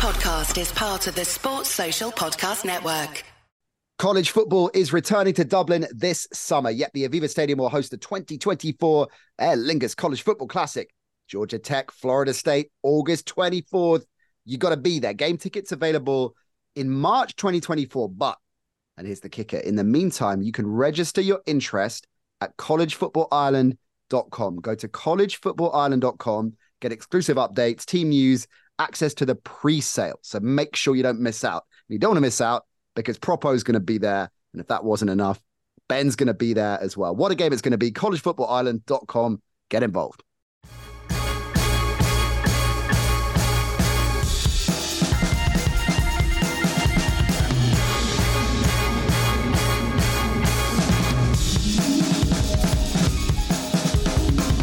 podcast is part of the Sports Social Podcast Network. College football is returning to Dublin this summer. Yet the Aviva Stadium will host the 2024 Aer Lingus College Football Classic. Georgia Tech, Florida State, August 24th. You got to be there. Game tickets available in March 2024. But, and here's the kicker in the meantime, you can register your interest at collegefootballireland.com. Go to collegefootballireland.com, get exclusive updates, team news, access to the pre sale. So make sure you don't miss out. You don't want to miss out because Propo is going to be there. And if that wasn't enough, Ben's going to be there as well. What a game it's going to be. CollegeFootballIreland.com. Get involved.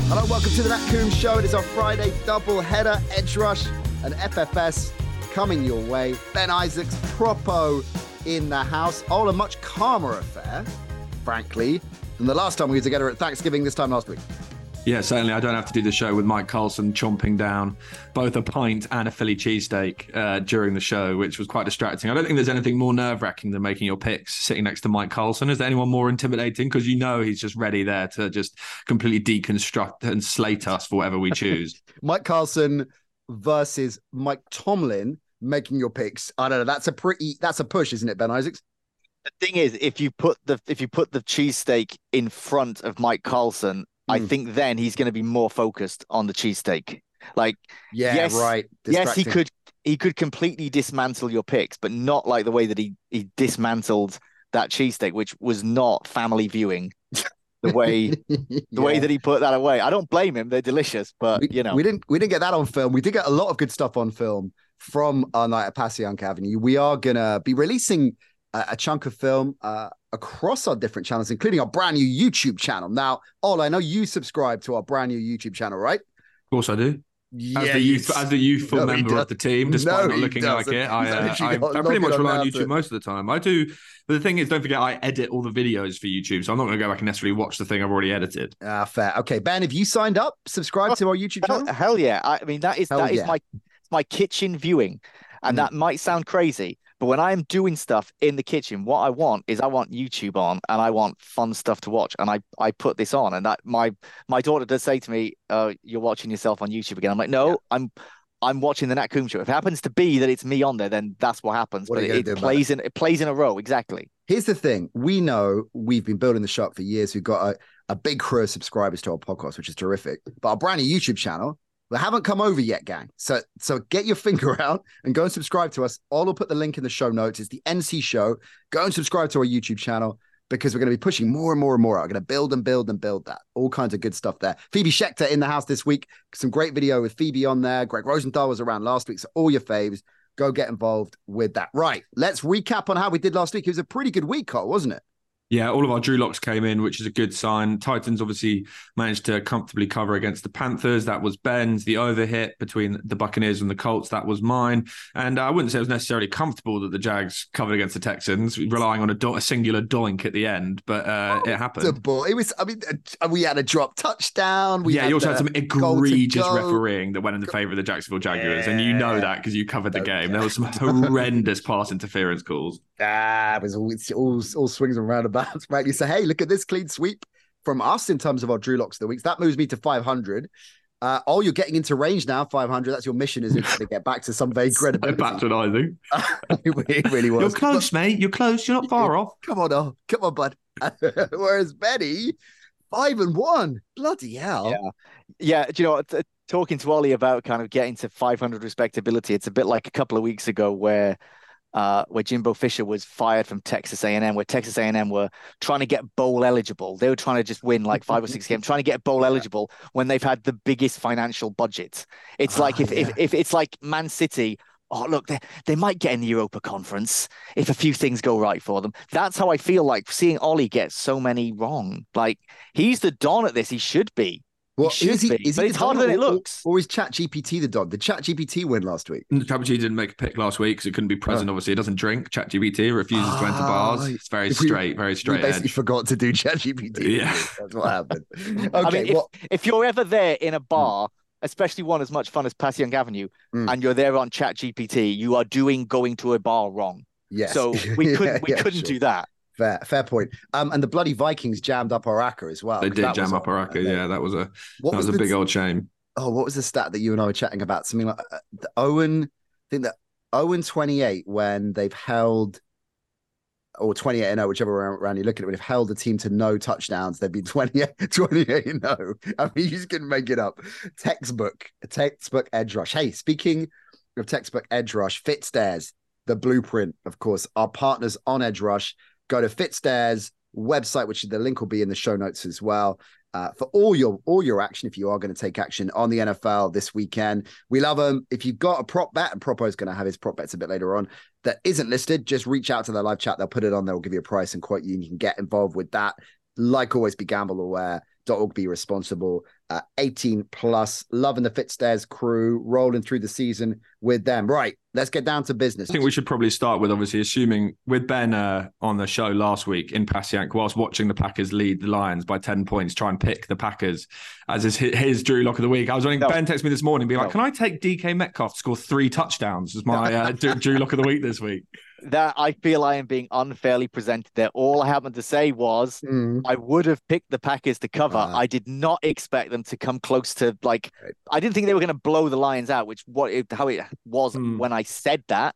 Hello, welcome to the Nat Coombs Show. It is our Friday double header, Edge Rush and FFS coming your way. Ben Isaacs, Propo in the house. All a much calmer affair, frankly, than the last time we were together at Thanksgiving this time last week. Yeah, certainly. I don't have to do the show with Mike Carlson chomping down both a pint and a Philly cheesesteak uh, during the show, which was quite distracting. I don't think there's anything more nerve wracking than making your picks sitting next to Mike Carlson. Is there anyone more intimidating? Because you know he's just ready there to just completely deconstruct and slate us for whatever we choose. Mike Carlson versus Mike Tomlin making your picks. I don't know. That's a pretty. That's a push, isn't it, Ben Isaacs? The thing is, if you put the if you put the cheesesteak in front of Mike Carlson, mm. I hmm. think then he's going to be more focused on the cheesesteak. Like, yeah, yes, right. Yes, he could he could completely dismantle your picks, but not like the way that he he dismantled that cheesesteak, which was not family viewing. The way the yeah. way that he put that away. I don't blame him. They're delicious, but we, you know, we didn't we didn't get that on film. We did get a lot of good stuff on film from our night at Passyunk Avenue. We are gonna be releasing a, a chunk of film uh, across our different channels, including our brand new YouTube channel. Now, Ol, I know you subscribe to our brand new YouTube channel, right? Of course, I do. Yeah, as the youth, as a youthful no, member of the team, despite no, not looking doesn't. like it, I, uh, I, I pretty much rely on YouTube to... most of the time. I do, but the thing is, don't forget, I edit all the videos for YouTube, so I'm not going to go back and necessarily watch the thing I've already edited. Ah, fair. Okay, Ben, have you signed up? Subscribe to our YouTube channel? Hell, hell yeah! I, I, mean, that is hell that yeah. is my my kitchen viewing, and mm. that might sound crazy, but when I'm doing stuff in the kitchen, what I want is I want YouTube on and I want fun stuff to watch. And I, I put this on and that my my daughter does say to me, uh, you're watching yourself on YouTube again. I'm like, no, yeah. I'm I'm watching the Nat Coombs show. If it happens to be that it's me on there, then that's what happens. What but it, it plays in it plays in a row, exactly. Here's the thing. We know we've been building the shop for years. We've got a, a big crew of subscribers to our podcast, which is terrific. But our brand new YouTube channel we haven't come over yet, gang. So so get your finger out and go and subscribe to us. I'll put the link in the show notes. It's the NC show. Go and subscribe to our YouTube channel because we're going to be pushing more and more and more. I'm going to build and build and build that. All kinds of good stuff there. Phoebe Schechter in the house this week. Some great video with Phoebe on there. Greg Rosenthal was around last week. So all your faves, go get involved with that. Right. Let's recap on how we did last week. It was a pretty good week, Carl, wasn't it? Yeah, all of our Drew locks came in, which is a good sign. Titans obviously managed to comfortably cover against the Panthers. That was Ben's. The overhit between the Buccaneers and the Colts, that was mine. And I wouldn't say it was necessarily comfortable that the Jags covered against the Texans, relying on a, do- a singular doink at the end, but uh, oh, it happened. It was, I mean, uh, we had a drop touchdown. We yeah, you also had some egregious refereeing that went in the favor of the Jacksonville Jaguars. Yeah. And you know that because you covered the game. There was some horrendous pass interference calls. Ah, it was all, all, all swings and roundabouts, right? You say, hey, look at this clean sweep from us in terms of our Drew locks of the weeks. That moves me to 500. Uh, oh, you're getting into range now, 500. That's your mission, is it? to get back to some vague credibility. patronizing. it really was. You're close, but, mate. You're close. You're not far off. Come on, oh, come on, bud. Whereas Benny, five and one. Bloody hell. Yeah. Yeah. Do you know what? Talking to Ollie about kind of getting to 500 respectability, it's a bit like a couple of weeks ago where uh, where Jimbo Fisher was fired from Texas A&M, where Texas A&M were trying to get bowl eligible. They were trying to just win like five or six games, trying to get bowl eligible when they've had the biggest financial budget. It's oh, like if, yeah. if if it's like Man City. Oh, look, they, they might get in the Europa Conference if a few things go right for them. That's how I feel like seeing Ollie get so many wrong. Like he's the Don at this. He should be. Well, he is he, be, is but it's harder than it looks. Or, or is Chat GPT the dog? Did Chat GPT win last week? Chat GPT didn't make a pick last week because it couldn't be present. Oh. Obviously, it doesn't drink. Chat GPT refuses oh, to enter bars. Ah, it's very straight, very straight. We basically edge. forgot to do Chat GPT. Yeah, that's what happened. Okay, I mean, well, if, if, you're ever there in a bar especially one as much fun as Passyunk Avenue, mm. and you're there on Chat GPT, you are doing going to a bar wrong. Yes. So we couldn't yeah, we yeah, couldn't sure. do that. Fair, fair point. Um, and the bloody Vikings jammed up our acca as well. They did jam up our acca. Yeah, that was a that was, was a big old shame. Oh, what was the stat that you and I were chatting about? Something like uh, the Owen. I think that Owen twenty eight when they've held or 28 and 0, whichever round you look at it, would have held the team to no touchdowns, they'd be 28, 28 and 0. I mean, you just couldn't make it up. Textbook, textbook edge rush. Hey, speaking of textbook edge rush, Fitzdares, the blueprint, of course, our partners on Edge Rush. Go to Fitzdares website, which the link will be in the show notes as well. Uh, for all your all your action, if you are going to take action on the NFL this weekend, we love them. If you've got a prop bet, and Propo is going to have his prop bets a bit later on that isn't listed, just reach out to their live chat. They'll put it on. They'll give you a price and quote you, and you can get involved with that. Like always, be gamble aware. Org be responsible. Uh, 18 plus, loving the Fitzdares crew, rolling through the season with them. Right, let's get down to business. I think we should probably start with obviously assuming with Ben uh, on the show last week in Passyunk, whilst watching the Packers lead the Lions by 10 points, try and pick the Packers as his, his Drew Lock of the week. I was wondering, no. Ben texted me this morning, be like, no. can I take DK Metcalf to score three touchdowns as my uh, Drew Lock of the week this week? that I feel I am being unfairly presented there. All I happened to say was mm. I would have picked the Packers to cover. Uh, I did not expect them to come close to like. I didn't think they were going to blow the Lions out, which what it, how it was mm. when I said that.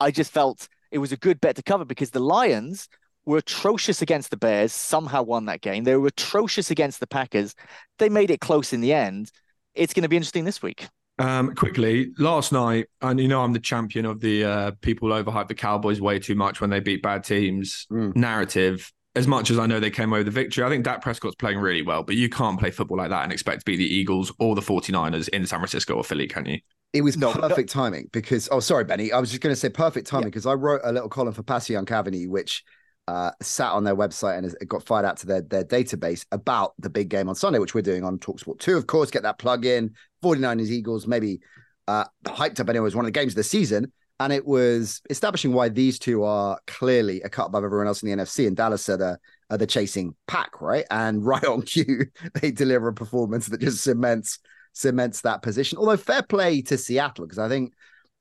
I just felt it was a good bet to cover because the Lions were atrocious against the Bears. Somehow won that game. They were atrocious against the Packers. They made it close in the end. It's going to be interesting this week. Um, quickly, last night, and you know I'm the champion of the uh, people overhype the Cowboys way too much when they beat bad teams mm. narrative. As much as I know they came away with the victory, I think Dak Prescott's playing really well, but you can't play football like that and expect to beat the Eagles or the 49ers in San Francisco or Philly, can you? It was no, perfect no. timing because, oh, sorry, Benny. I was just going to say perfect timing because yeah. I wrote a little column for Passyunk Avenue, which uh, sat on their website and it got fired out to their, their database about the big game on Sunday, which we're doing on Talksport 2. Of course, get that plug in. 49ers Eagles, maybe uh, hyped up anyway, was one of the games of the season. And it was establishing why these two are clearly a cut above everyone else in the NFC. And Dallas are the, are the chasing pack, right? And right on cue, they deliver a performance that just cements cements that position. Although fair play to Seattle, because I think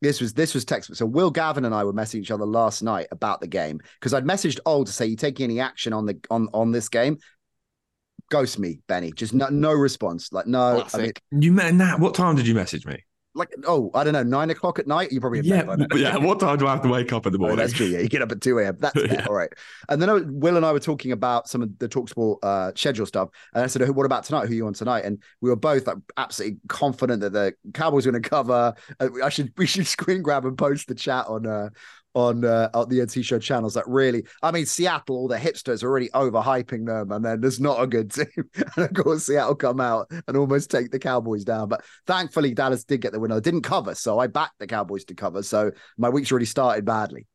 this was this was textbook. So Will Gavin and I were messaging each other last night about the game because I'd messaged Old to say you taking any action on the on on this game. Ghost me, Benny. Just no no response. Like no. I mean, you met Nat. What time did you message me? like oh I don't know nine o'clock at night. You probably yeah yeah. What time do I have to wake up in the morning? Oh, that's true. Yeah, you get up at two a.m. That's yeah. all right. And then I, Will and I were talking about some of the Talksport uh, schedule stuff, and I said, "What about tonight? Who are you on tonight?" And we were both like absolutely confident that the Cowboys were going to cover. Uh, I should we should screen grab and post the chat on uh, on uh, on the NC Show channels that really, I mean, Seattle, all the hipsters are already overhyping them, and then there's not a good team. and of course, Seattle come out and almost take the Cowboys down. But thankfully, Dallas did get the winner. Didn't cover, so I backed the Cowboys to cover. So my week's already started badly.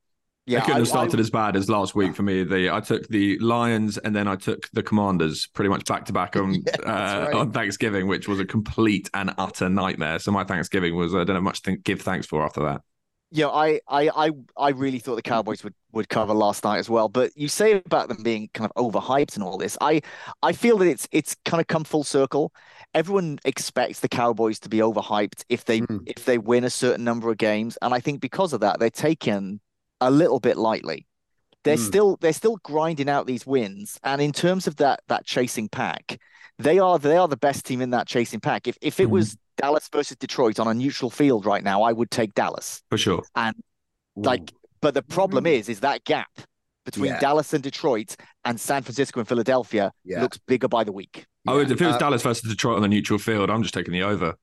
Yeah, it couldn't I, have started I, as bad as last week for me. The I took the Lions and then I took the Commanders pretty much back to back on yeah, uh, right. on Thanksgiving, which was a complete and utter nightmare. So my Thanksgiving was I don't have much to give thanks for after that you know, I, I, I, I really thought the Cowboys would, would cover last night as well. But you say about them being kind of overhyped and all this. I, I feel that it's it's kind of come full circle. Everyone expects the Cowboys to be overhyped if they mm. if they win a certain number of games, and I think because of that, they're taken a little bit lightly. They're mm. still they're still grinding out these wins, and in terms of that that chasing pack, they are they are the best team in that chasing pack. If if it mm. was Dallas versus Detroit on a neutral field right now, I would take Dallas for sure. And Ooh. like, but the problem is, is that gap between yeah. Dallas and Detroit and San Francisco and Philadelphia yeah. looks bigger by the week. Oh, yeah. if it was uh, Dallas versus Detroit on the neutral field, I'm just taking the over.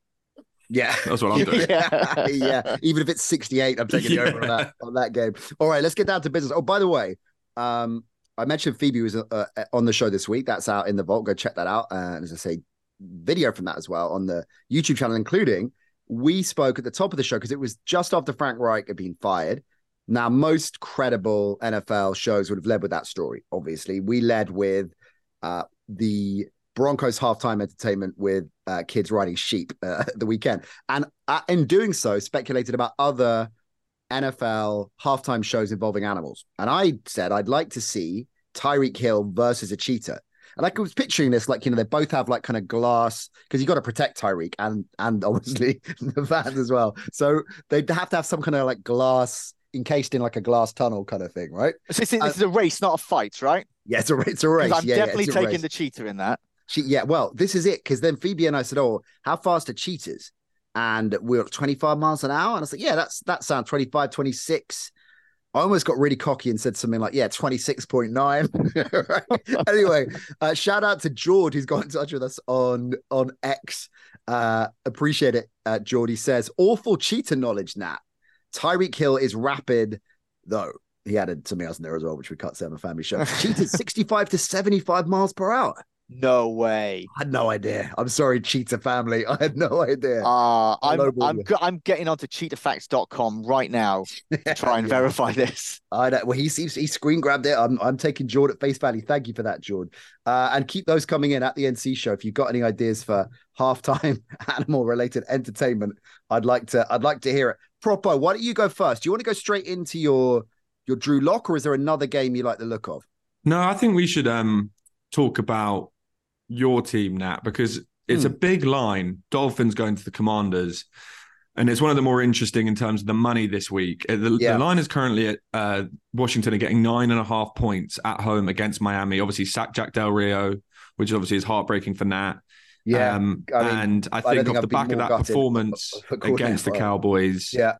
Yeah, that's what I'm doing. yeah. yeah, even if it's 68, I'm taking the over on that on that game. All right, let's get down to business. Oh, by the way, um, I mentioned Phoebe was uh, uh, on the show this week. That's out in the vault. Go check that out. And as I say, video from that as well on the YouTube channel, including we spoke at the top of the show because it was just after Frank Reich had been fired. Now, most credible NFL shows would have led with that story. Obviously, we led with uh, the Broncos halftime entertainment with uh, kids riding sheep uh, the weekend, and uh, in doing so, speculated about other NFL halftime shows involving animals. And I said I'd like to see Tyreek Hill versus a cheetah. And I was picturing this like, you know, they both have like kind of glass because you got to protect Tyreek and and obviously the fans as well. So they'd have to have some kind of like glass encased in like a glass tunnel kind of thing, right? So this, is uh, a race, not a fight, right? Yeah, it's a it's a race. I'm yeah, definitely yeah, taking the cheetah in that. She, yeah, well, this is it because then Phoebe and I said, "Oh, how fast are cheetahs?" And we are at 25 miles an hour, and I said, "Yeah, that's that sounds 25, 26." I almost got really cocky and said something like, "Yeah, 26.9." right? Anyway, uh, shout out to George who's got in touch with us on on X. Uh, appreciate it, uh, Geordie says, "Awful cheetah knowledge, Nat. Tyreek Hill is rapid, though." He added something else in there as well, which we cut on a family show. Cheetah's 65 to 75 miles per hour. No way. I had no idea. I'm sorry, Cheetah family. I had no idea. Uh, I'm I'm Bournemouth. go- I'm getting onto cheetahfacts.com right now to try and Yeah. verify this. I know. Well, he seems he screen grabbed it. I'm I'm taking Jord at face value. Thank you for that, Jord. Uh, and keep those coming in at the NC show. If you've got any ideas for halftime animal related entertainment, I'd like to I'd like to hear it. Propo, why don't you go first? Do you want to go straight into your your Drew Lock, or is there another game you like the look of? No, I think we should um talk about your team, Nat, because it's Hmm. a big line. Dolphins going to the Commanders. And it's one of the more interesting in terms of the money this week. Uh, The, Yeah. the line is currently at uh, Washington are getting nine and a half points at home against Miami. Obviously, sack Jack Del Rio, which is obviously is heartbreaking for Nat. Yeah, Um, I mean, and I think off I'd the back of that performance against the. Cowboys, yeah,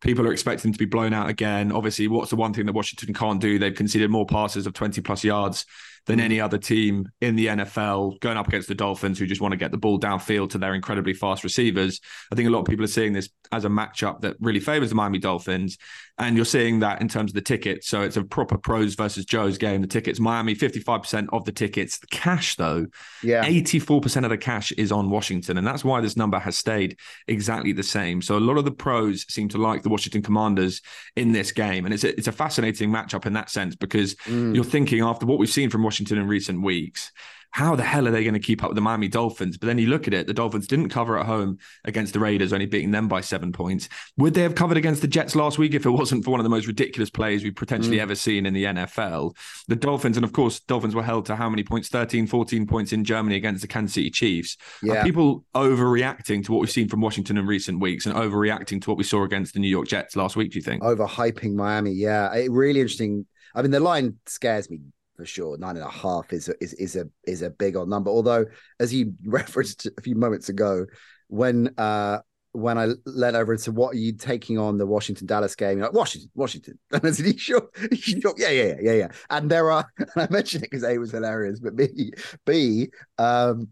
people are expecting to be blown out again. Obviously, what's the one thing that Washington can't do? They've conceded more passes of 20 plus yards than any other team in the NFL, going up against the Dolphins, who just want to get the ball downfield to their incredibly fast receivers. I think a lot of people are seeing this as a matchup that really favors the Miami Dolphins. And you're seeing that in terms of the tickets. So it's a proper pros versus Joe's game. The tickets, Miami, 55% of the tickets. The cash, though, yeah. 84% of the cash is on Washington, and that's why this number has stayed exactly the same. So a lot of the pros seem to like the Washington Commanders in this game, and it's a, it's a fascinating matchup in that sense because Mm. you're thinking after what we've seen from Washington in recent weeks. How the hell are they going to keep up with the Miami Dolphins? But then you look at it, the Dolphins didn't cover at home against the Raiders, only beating them by seven points. Would they have covered against the Jets last week if it wasn't for one of the most ridiculous plays we've potentially Mm. ever seen in the NFL? The Dolphins, and of course, Dolphins were held to how many points? 13, 14 points in Germany against the Kansas City Chiefs. Are people overreacting to what we've seen from Washington in recent weeks and overreacting to what we saw against the New York Jets last week, do you think? overhyping Miami. Yeah, it really interesting. I mean, the line scares me for sure. Nine and a half is a, is is a is a big old number. Although, as you referenced a few moments ago, when uh when I led over into what are you taking on the Washington Dallas game, you're like Washington, Washington, and I said, "You sure? You sure? Yeah, yeah, yeah, yeah." And there are, and I mentioned it because A was hilarious, but B, B, um,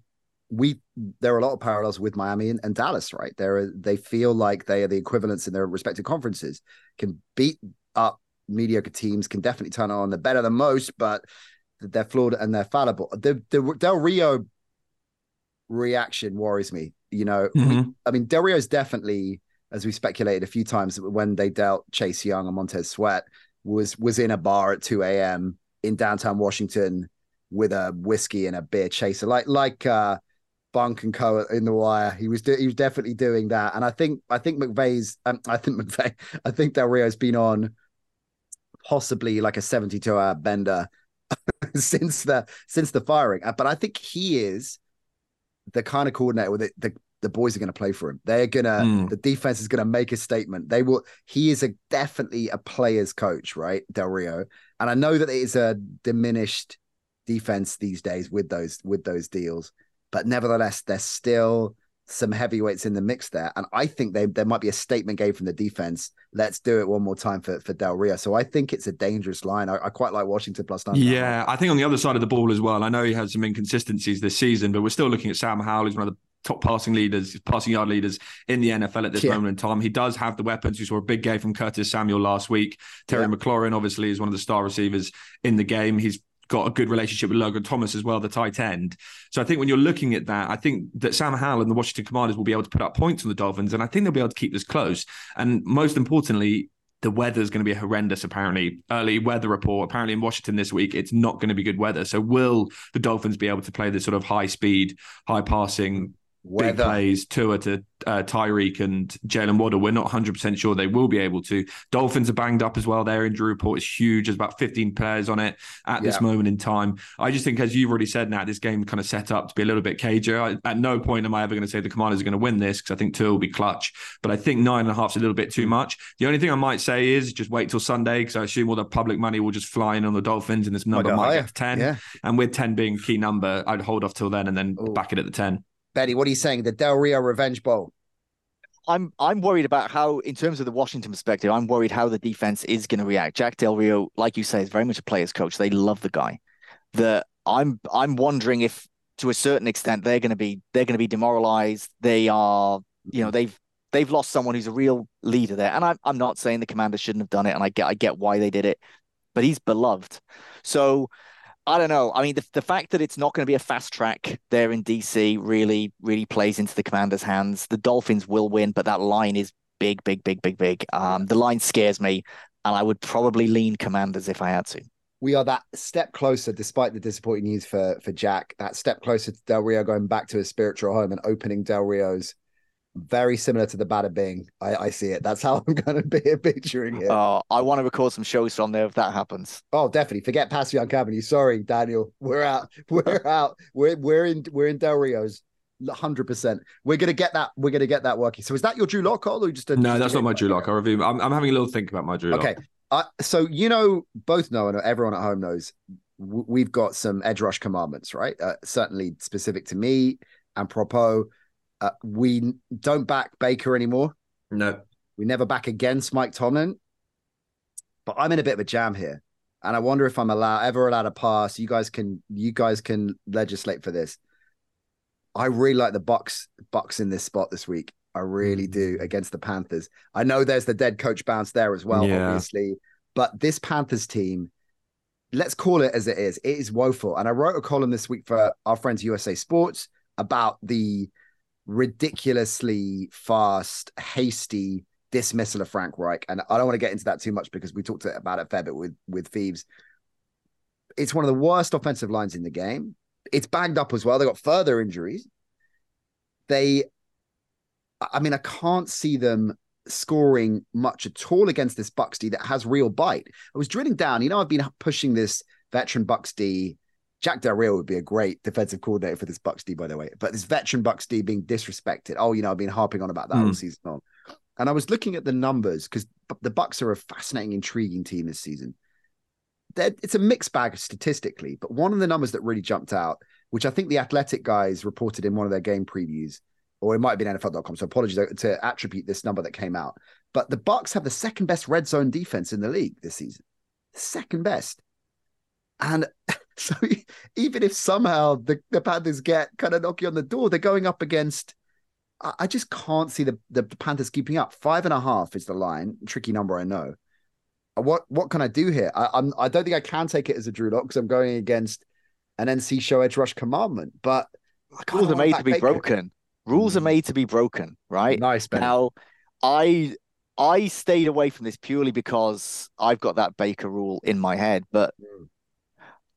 we there are a lot of parallels with Miami and, and Dallas, right? There they feel like they are the equivalents in their respective conferences, can beat up mediocre teams, can definitely turn on. They're better than most, but they're flawed and they're fallible. The the Del Rio reaction worries me. You know, we- Mhm. I mean, Del Rio's definitely, as we speculated a few times when they dealt Chase Young and Montez Sweat, was was in a bar at 2 a.m. in downtown Washington with a whiskey and a beer chaser, like like uh Bunk and Co in the wire. He was do- he was definitely doing that. And I think I think McVeigh's um, I think McVeigh, I think Del Rio's been on possibly like a 72 hour bender since the since the firing. Uh, But I think he is the kind of coordinator with it. The, the boys are going to play for him. They're gonna. Mm. The defense is going to make a statement. They will. He is a definitely a player's coach, right, Del Rio. And I know that it is a diminished defense these days with those with those deals, but nevertheless, they're still some heavyweights in the mix there. And I think they there might be a statement game from the defense. Let's do it one more time for for Del Rio. So I think it's a dangerous line. I, I quite like Washington plus nine. Yeah, I think on the other side of the ball as well. I know he has some inconsistencies this season, but we're still looking at Sam Howell, who's one of the top passing leaders, passing yard leaders in the NFL at this Yeah. moment in time. He does have the weapons. We saw a big game from Curtis Samuel last week. Terry Yeah. McLaurin, obviously, is one of the star receivers in the game. He's got a good relationship with Logan Thomas as well, the tight end. So I think when you're looking at that, I think that Sam Howell and the Washington Commanders will be able to put up points on the Dolphins, and I think they'll be able to keep this close. And most importantly, the weather is going to be horrendous, apparently. Early weather report. Apparently, in Washington this week, it's not going to be good weather. So, will the Dolphins be able to play this sort of high speed, high passing big plays, Tua to uh, Tyreek and Jalen Waddle. We're not 100% sure they will be able to. Dolphins are banged up as well. Their injury report is huge. There's about 15 players on it at this yeah. moment in time. I just think, as you've already said, now this game kind of set up to be a little bit cager. I, at no point am I ever going to say the Commanders are going to win this because I think Tua will be clutch. But I think nine and a half is a little bit too much. The only thing I might say is just wait till Sunday because I assume all the public money will just fly in on the Dolphins and this number might, might get to 10. Yeah. And with 10 being key number, I'd hold off till then and then Ooh. back it at the 10. Benny, what are you saying? The Del Rio Revenge Bowl. I'm I'm worried about how, in terms of the Washington perspective, I'm worried how the defense is going to react. Jack Del Rio, like you say, is very much a player's coach. They love the guy. The I'm I'm wondering if, to a certain extent, they're going to be they're going to be demoralized. They are, you know, they've they've lost someone who's a real leader there. And I'm I'm not saying the commander shouldn't have done it, and I get I get why they did it, but he's beloved. So I don't know. I mean, the, the fact that it's not going to be a fast track there in DC really, really plays into the commander's hands. The Dolphins will win, but that line is big, big, big, big, big. Um, the line scares me, and I would probably lean commanders if I had to. We are that step closer, despite the disappointing news for for Jack. That step closer to Del Rio going back to his spiritual home and opening Del Rio's very similar to the Bada Bing. I, I see it. That's how I'm going to be picturing it. Oh, I want to record some shows from there if that happens. Oh, definitely. Forget Passyunk Avenue. Sorry, Daniel. We're out. We're out. We're we're in we're in Del Rio's. Hundred percent. We're gonna get that. We're gonna get that working. So is that your Drew Lock or just a, no? That's not my Drew Lock. I review. I'm, I'm having a little think about my Drew okay. Lock. Uh, so you know, both know, and everyone at home knows, we've got some edge rush commandments, right? Uh, certainly specific to me and Propo uh, we don't back Baker anymore. No. We never back against Mike Tomlin. But I'm in a bit of a jam here. And I wonder if I'm allowed ever allowed a pass. You guys can you guys can legislate for this. I really like the Bucs Bucs in this spot this week. I really do mm. against the Panthers. I know there's the dead coach bounce there as well, yeah. obviously. But this Panthers team, let's call it as it is. It is woeful. And I wrote a column this week for our friends USA Sports about the ridiculously fast, hasty dismissal of Frank Reich. And I don't want to get into that too much because we talked about it a fair bit with with Thieves. It's one of the worst offensive lines in the game. It's banged up as well. They got further injuries. They, I mean, I can't see them scoring much at all against this Bucs D that has real bite. I was drilling down. You know, I've been pushing this veteran Bucs D Jack Del Rio would be a great defensive coordinator for this Bucs D, by the way. But this veteran Bucs D being disrespected. Oh, you know, I've been harping on about that mm. all season long. And I was looking at the numbers because the Bucs are a fascinating, intriguing team this season. They're, it's a mixed bag statistically, but one of the numbers that really jumped out, which I think the Athletic guys reported in one of their game previews, or it might have been NFL.com. So apologies to attribute this number that came out. But the Bucs have the second best red zone defense in the league this season. Second best. And So even if somehow the, the Panthers get kind of knocking on the door, they're going up against. I, I just can't see the, the Panthers keeping up. Five and a half is the line. Tricky number, I know. Uh, what what can I do here? I, I'm I don't think I can take it as a Drew Lock because I'm going against an NC show edge rush commandment. But rules are made to be broken. Rules mm. are made to be broken, right? Nice. Ben. Now, I I stayed away from this purely because I've got that Baker rule in my head, but. Mm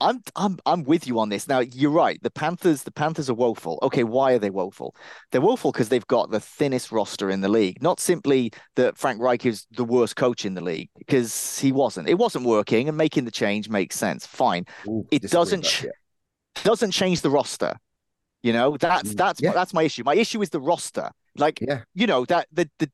I'm I'm I'm with you on this. Now you're right. The Panthers the Panthers are woeful. Okay, why are they woeful? They're woeful because they've got the thinnest roster in the league. Not simply that Frank Reich is the worst coach in the league because he wasn't. It wasn't working, and making the change makes sense. Fine. Ooh, it doesn't ch- doesn't change the roster. You know that's mm, that's yeah. that's my issue. My issue is the roster. Like yeah. you know that the the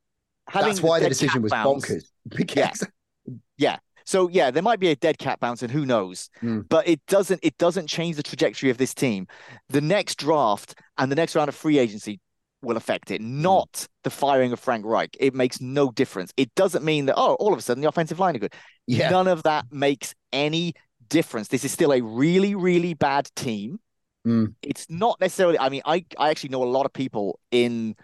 having that's why the, the decision was bonkers. Because yeah. yeah. So yeah, there might be a dead cat bounce, and who knows? Mm. But it doesn't it doesn't change the trajectory of this team. The next draft and the next round of free agency will affect it, hmm. not mm. the firing of Frank Reich. It makes no difference. It doesn't mean that oh, all of a sudden the offensive line are good. Yeah. None of that makes any difference. This is still a really, really bad team. Mm. It's not necessarily. I mean, I I actually know a lot of people in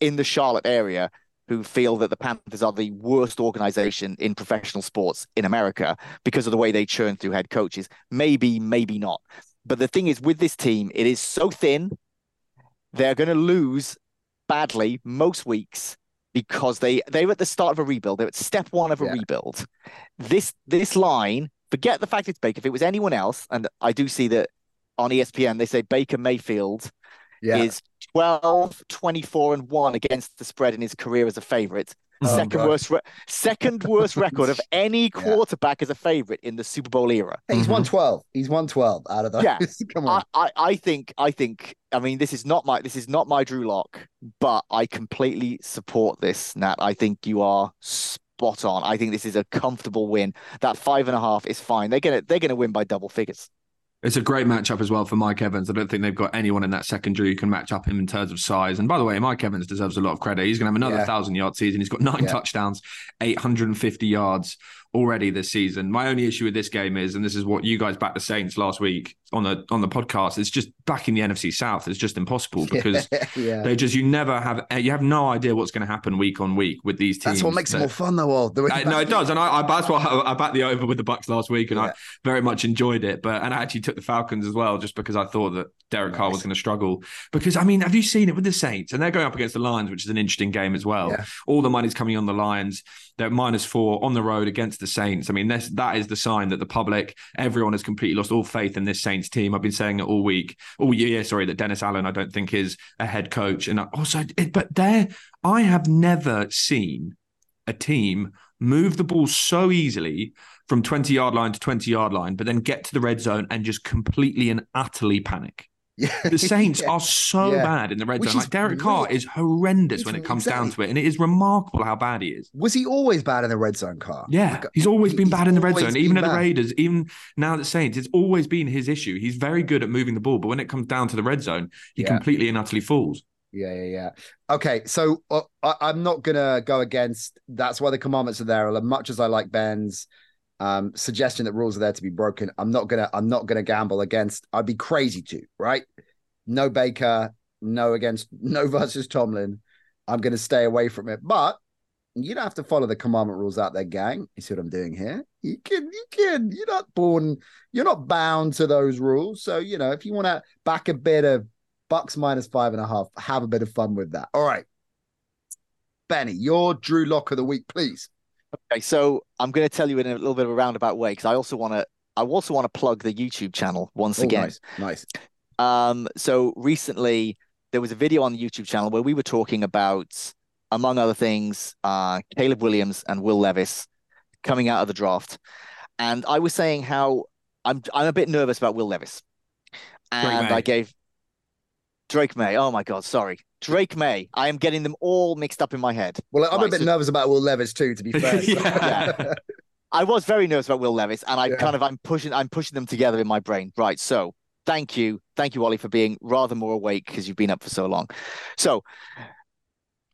in the Charlotte area who feel that the Panthers are the worst organization in professional sports in America because of the way they churn through head coaches. Maybe, maybe not. But the thing is, with this team, it is so thin. They're going to lose badly most weeks because they they're at the start of a rebuild. They're at step one of a yeah. rebuild. This this line, forget the fact it's Baker. If it was anyone else, and I do see that on ESPN they say Baker Mayfield yeah. is 12, 24, and 1 against the spread in his career as a favorite. Oh, second God. worst, re- second worst record of any quarterback as a favorite in the Super Bowl era. Hey, he's mm-hmm. won 12. He's won 12 out of those. Yeah. Come on. I, I, I think, I think, I mean, this is not my, this is not my Drew Lock, but I completely support this, Nat. I think you are spot on. I think this is a comfortable win. That five and a half is fine. They're gonna, they're gonna win by double figures. It's a great matchup as well for Mike Evans. I don't think they've got anyone in that secondary who can match up him in terms of size. And by the way, Mike Evans deserves a lot of credit. He's going to have another Yeah. thousand yard season. He's got nine Yeah. touchdowns, 850 yards already this season. My only issue with this game is, and this is what you guys backed the Saints last week on the on the podcast, it's just back in the NFC South. It's just impossible because yeah. they just you never have you have no idea what's going to happen week on week with these teams. That's what makes it more fun, though. All the way I, no, it does, and I, I that's why I, I backed the over with the Bucs last week, and Yeah. I very much enjoyed it. But and I actually took the Falcons as well, just because I thought that Derek Carr was going to struggle. Because I mean, have you seen it with the Saints? And they're going up against the Lions, which is an interesting game as well. Yeah. All the money's coming on the Lions. They're minus four on the road against the Saints. I mean, that's, that is the sign that the public, everyone has completely lost all faith in this Saints team. I've been saying it all week, all year. Sorry, that Dennis Allen, I don't think is a head coach, and also, but there, I have never seen a team move the ball so easily from 20 yard line to 20 yard line, but then get to the red zone and just completely and utterly panic. Yeah. The Saints Yeah. are so Yeah. bad in the red Which zone. Like Derek Carr real. is horrendous It's when it comes down to it, and it is remarkable how bad he is. Was he always bad in the red zone car? Yeah, Like, he's always been bad in the red zone, even at the. Raiders, even now at the Saints. It's always been his issue. He's very good at moving the ball, but when it comes down to the red zone, he completely and utterly falls. Yeah, yeah, yeah. Okay, so uh, I, I'm not gonna go against. That's why the commandments are there. As much as I like Ben's um, suggestion that rules are there to be broken, I'm not gonna. I'm not gonna gamble against. I'd be crazy to. Right? No Baker. No against. No versus Tomlin. I'm gonna stay away from it. But you don't have to follow the commandment rules out there, gang. You see what I'm doing here? You can. You can. You're not born. You're not bound to those rules. So you know, if you want to back a bit of Bucs minus five and a half. Have a bit of fun with that. All right. Benny, your Drew Lock of the week, please. Okay, so I'm going to tell you in a little bit of a roundabout way because I also want to I also want to plug the YouTube channel once Oh, again. nice, nice. Um, so recently there was a video on the YouTube channel where we were talking about, among other things, uh, Caleb Williams and Will Levis coming out of the draft, and I was saying how I'm I'm a bit nervous about Will Levis, and I gave Drake Maye. Oh my God, sorry, Drake Maye. I am getting them all mixed up in my head. Well, I'm a bit so- nervous about Will Levis too, to be fair. Yeah. I was very nervous about Will Levis, and I Yeah. kind of I'm pushing I'm pushing them together in my brain. Right. So thank you, thank you, Ollie, for being rather more awake because you've been up for so long. So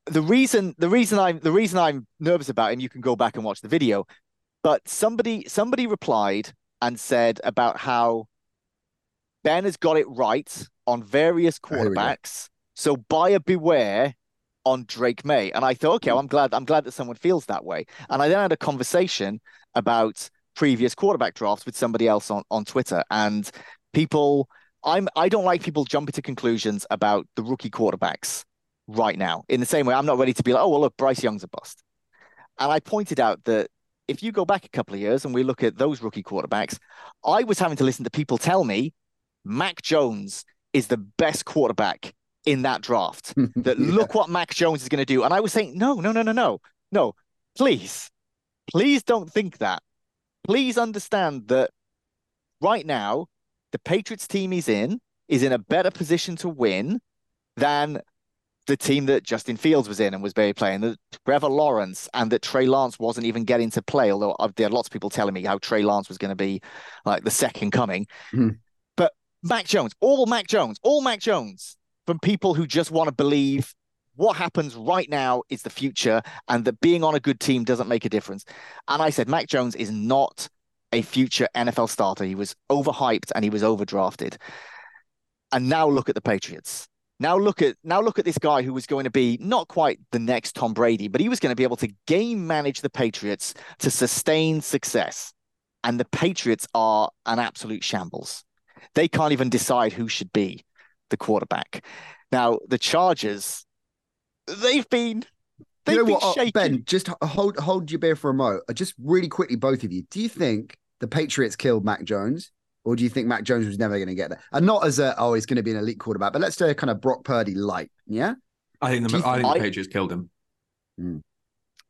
the reason the reason I'm the reason I'm nervous about him, you can go back and watch the video, but somebody somebody replied and said about how Ben has got it right on various here we go. quarterbacks. So buyer beware on Drake Maye. And I thought, okay, well, I'm glad I'm glad that someone feels that way. And I then had a conversation about previous quarterback drafts with somebody else on, on Twitter. And people I'm I don't like people jumping to conclusions about the rookie quarterbacks right now. In the same way, I'm not ready to be like, oh well look, Bryce Young's a bust. And I pointed out that if you go back a couple of years and we look at those rookie quarterbacks, I was having to listen to people tell me Mac Jones is the best quarterback in that draft. That Yeah. look what Mac Jones is going to do. And I was saying, no, no, no, no, no, no, please, please don't think that. Please understand that right now, the Patriots team he's in is in a better position to win than the team that Justin Fields was in and was barely playing, that Trevor Lawrence and that Trey Lance wasn't even getting to play. Although I've, there are lots of people telling me how Trey Lance was going to be like the second coming. Mhm. But Mac Jones, all Mac Jones, all Mac Jones from people who just want to believe what happens right now is the future and that being on a good team doesn't make a difference. And I said, Mac Jones is not a future NFL starter. He was overhyped and he was overdrafted. And now look at the Patriots. Now look at now look at this guy who was going to be not quite the next Tom Brady, but he was going to be able to game manage the Patriots to sustain success. And the Patriots are an absolute shambles. They can't even decide who should be the quarterback. Now the Chargers, they've been they've you know been what, uh, shaking. Ben? Just hold hold your beer for a mo. Uh, Just really quickly, both of you. Do you think the Patriots killed Mac Jones, Or do you think Mac Jones was never going to get there? And not as a oh, he's going to be an elite quarterback, but let's do a kind of Brock Purdy light. Yeah, I think the I think think- the Patriots killed him.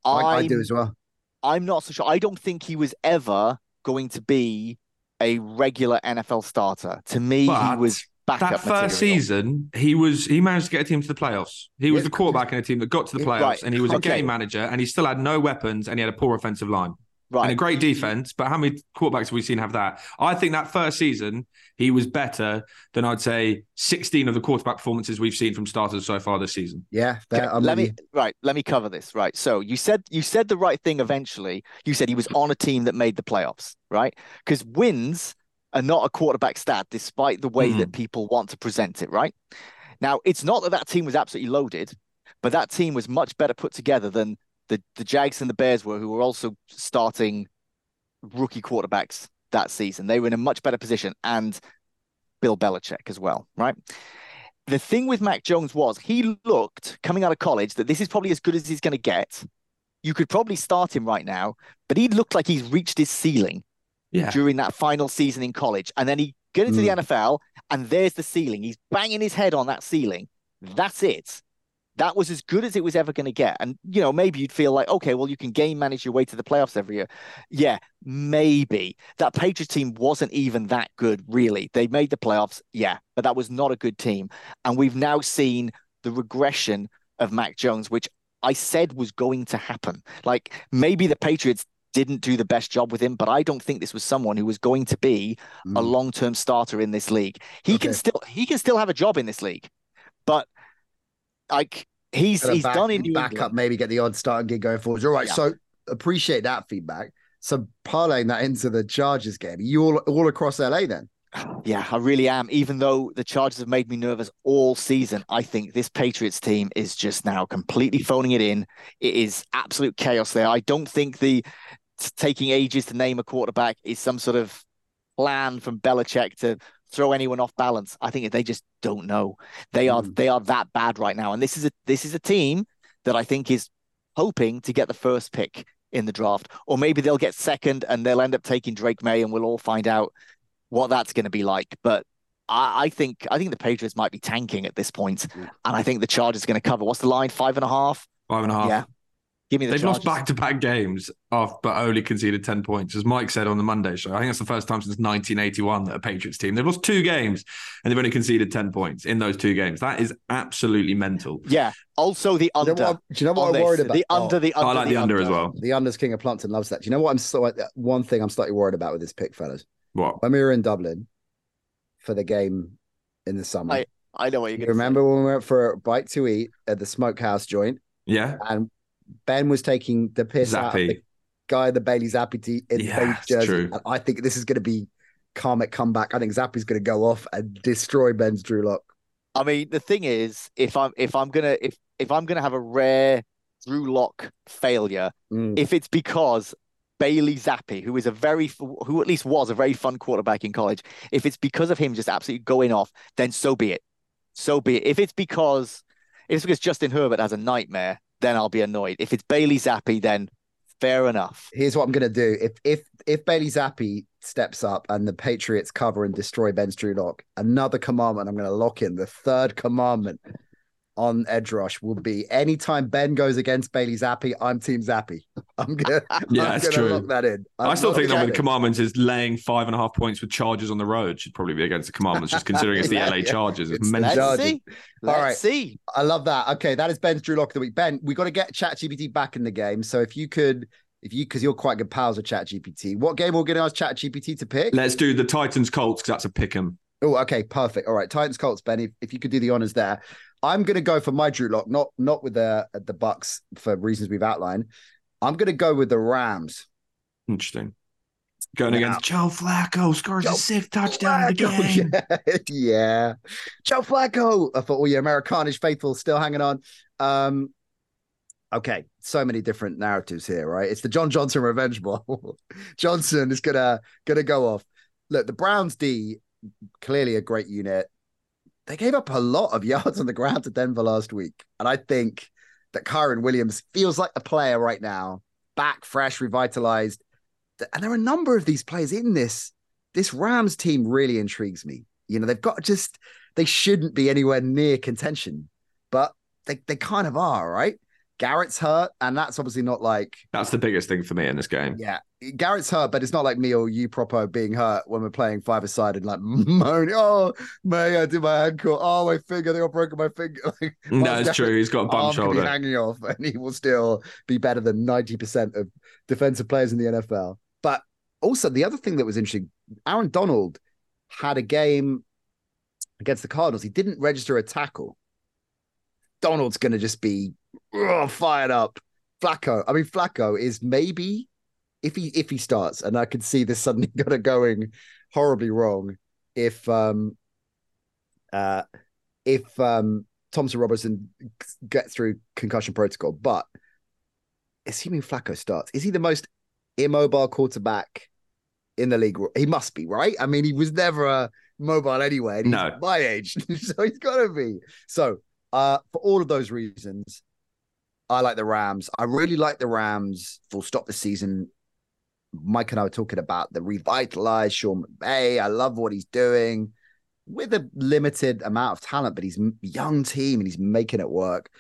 I, I I'm- do as well. I'm not so sure. I don't think he was ever going to be a regular NFL starter. To me, he was backup That first material. season, he was he managed to get a team to the playoffs. He was Yeah. the quarterback in a team that got to the playoffs, right. and he was a Okay. game manager, and he still had no weapons, and he had a poor offensive line Right. and a great defense. But how many quarterbacks have we seen have that? I think that first season he was better than I'd say 16 of the quarterback performances we've seen from starters so far this season. Yeah, Okay, I'm let with me right. Let me cover this. Right. So you said you said the right thing. Eventually, you said he was on a team that made the playoffs. Right. Because wins are not a quarterback stat, despite the way that hmm. people want to present it. Right. Now, it's not that that team was absolutely loaded, but that team was much better put together than the the Jags and the Bears were, who were also starting rookie quarterbacks that season. They were in a much better position, and Bill Belichick as well. Right the thing with Mac Jones was he looked coming out of college that this is probably as good as he's going to get. You could probably start him right now, but he looked like he's reached his ceiling Yeah. during that final season in college. And then he get into the hmm. NFL and there's the ceiling. He's banging his head on that ceiling. That's it. That was as good as it was ever going to get. And, you know, maybe you'd feel like, okay, well, you can game manage your way to the playoffs every year. Yeah, maybe. That Patriots team wasn't even that good, really. They made the playoffs, yeah, but that was not a good team. And we've now seen the regression of Mac Jones, which I said was going to happen. Like maybe the Patriots didn't do the best job with him, but I don't think this was someone who was going to be a Mm. long-term starter in this league. He can still he can still have a job in this league, but like he's he's back, done in New back England. up, maybe get the odd starting gig going forwards. All right, Yeah. so appreciate that feedback. So parlaying that into the Chargers game, you all all across LA then? Yeah, I really am. Even though the Chargers have made me nervous all season, I think this Patriots team is just now completely phoning it in. It is absolute chaos there. I don't think the taking ages to name a quarterback is some sort of plan from Belichick to throw anyone off balance. I think they just don't know. They are Mm. they are that bad right now. And this is a this is a team that I think is hoping to get the first pick in the draft. Or maybe they'll get second and they'll end up taking Drake Maye and we'll all find out what that's going to be like. But I, I think I think the Patriots might be tanking at this point, Yeah. and I think the Chargers are going to cover. What's the line? Five and a half. Five and a half. Yeah, give me the They've Chargers. lost back to back games off, but only conceded 10 points. As Mike said on the Monday show, I think that's the first time since 1981 that a Patriots team, they've lost two games and they've only conceded 10 points in those two games. That is absolutely mental. Yeah. Also the Do you under. know what, do you know what I'm worried about? The Oh, under. The under. I like the under as well. the under's king of Plumpton loves that. Do you know what I'm so one thing I'm slightly worried about with this pick, fellas? What? When we were in Dublin for the game in the summer, I- I know what you're going to remember when we went for a bite to eat at the smokehouse joint, Yeah. and Ben was taking the piss out of the Zappe. guy, the Bailey Zappe t- in Yeah, Bailey's it's jersey. true. And I think this is going to be karmic comeback. I think Zappe's going to go off and destroy Ben's Drew Lock. I mean, the thing is, if I'm if I'm gonna if if I'm gonna have a rare Drew Lock failure, Mm. if it's because Bailey Zappe, who is a very who at least was a very fun quarterback in college, if it's because of him just absolutely going off, then so be it. So be it. If it's because if it's because Justin Herbert has a nightmare, then I'll be annoyed. If it's Bailey Zappe, then fair enough. Here's what I'm going to do. If if if Bailey Zappe steps up and the Patriots cover and destroy Ben's Drew Lock, another commandment I'm going to lock in. The third commandment on Edge Rush will be anytime Ben goes against Bailey Zappe, I'm Team Zappe. I'm gonna, Yeah, I'm that's gonna true. lock that in. i I'm still think the locking one it. commandment is laying five and a half points with charges on the road should probably be against the commandments, just considering it's the Yeah, LA yeah. Chargers. It's It's mental. Let's Chargers. see. Let's right. see. I love that. Okay, that is Ben's Drew Lock of the week. Ben, we got to get ChatGPT back in the game. So if you could, if you, because you're quite good pals with ChatGPT, what game we're going to ask ChatGPT to pick? Let's do the Titans Colts because that's a pick 'em. Oh, okay, perfect. All right, Titans Colts, Ben. If, if you could do the honors there, I'm going to go for my Drew Lock, not not with the the Bucks for reasons we've outlined. I'm going to go with the Rams. Interesting. Going against Joe Flacco scores Joe a sixth touchdown of the game. Flacco, Yeah. yeah. Joe Flacco. I thought all your Americanish faithful still hanging on. Um, okay, so many different narratives here, right? It's the John Johnson revenge ball. Johnson is gonna gonna go off. Look, the Browns D clearly a great unit. They gave up a lot of yards on the ground to Denver last week, and I think that Kyren Williams feels like a player right now, back, fresh, revitalized. And there are a number of these players in this this Rams team really intrigues me. You know, they've got just they shouldn't be anywhere near contention, but they they kind of are, right? Garrett's hurt, and that's obviously not like that's the biggest thing for me in this game. Yeah, Garrett's hurt, but it's not like me or you proper being hurt when we're playing five aside and like moaning. Oh, May, I did my ankle. Oh, my finger. They got broken my finger. Like, no, it's true. He's got a bum shoulder He's hanging off, and he will still be better than ninety percent of defensive players in the NFL. But also, the other thing that was interesting, Aaron Donald had a game against the Cardinals. He didn't register a tackle. Donald's going to just be fired up. Flacco. I mean, Flacco is maybe if he if he starts, and I can see this suddenly gonna going horribly wrong if um uh if um Thompson-Robinson gets through concussion protocol, but assuming Flacco starts, is he the most immobile quarterback in the league? He must be, right? I mean, he was never a mobile anyway. no, my age, so he's got to be. So, uh, for all of those reasons, I like the Rams. I really like the Rams. Full stop the season. Mike and I were talking about the revitalized Sean McVay. I love what he's doing with a limited amount of talent, but he's young team and he's making it work.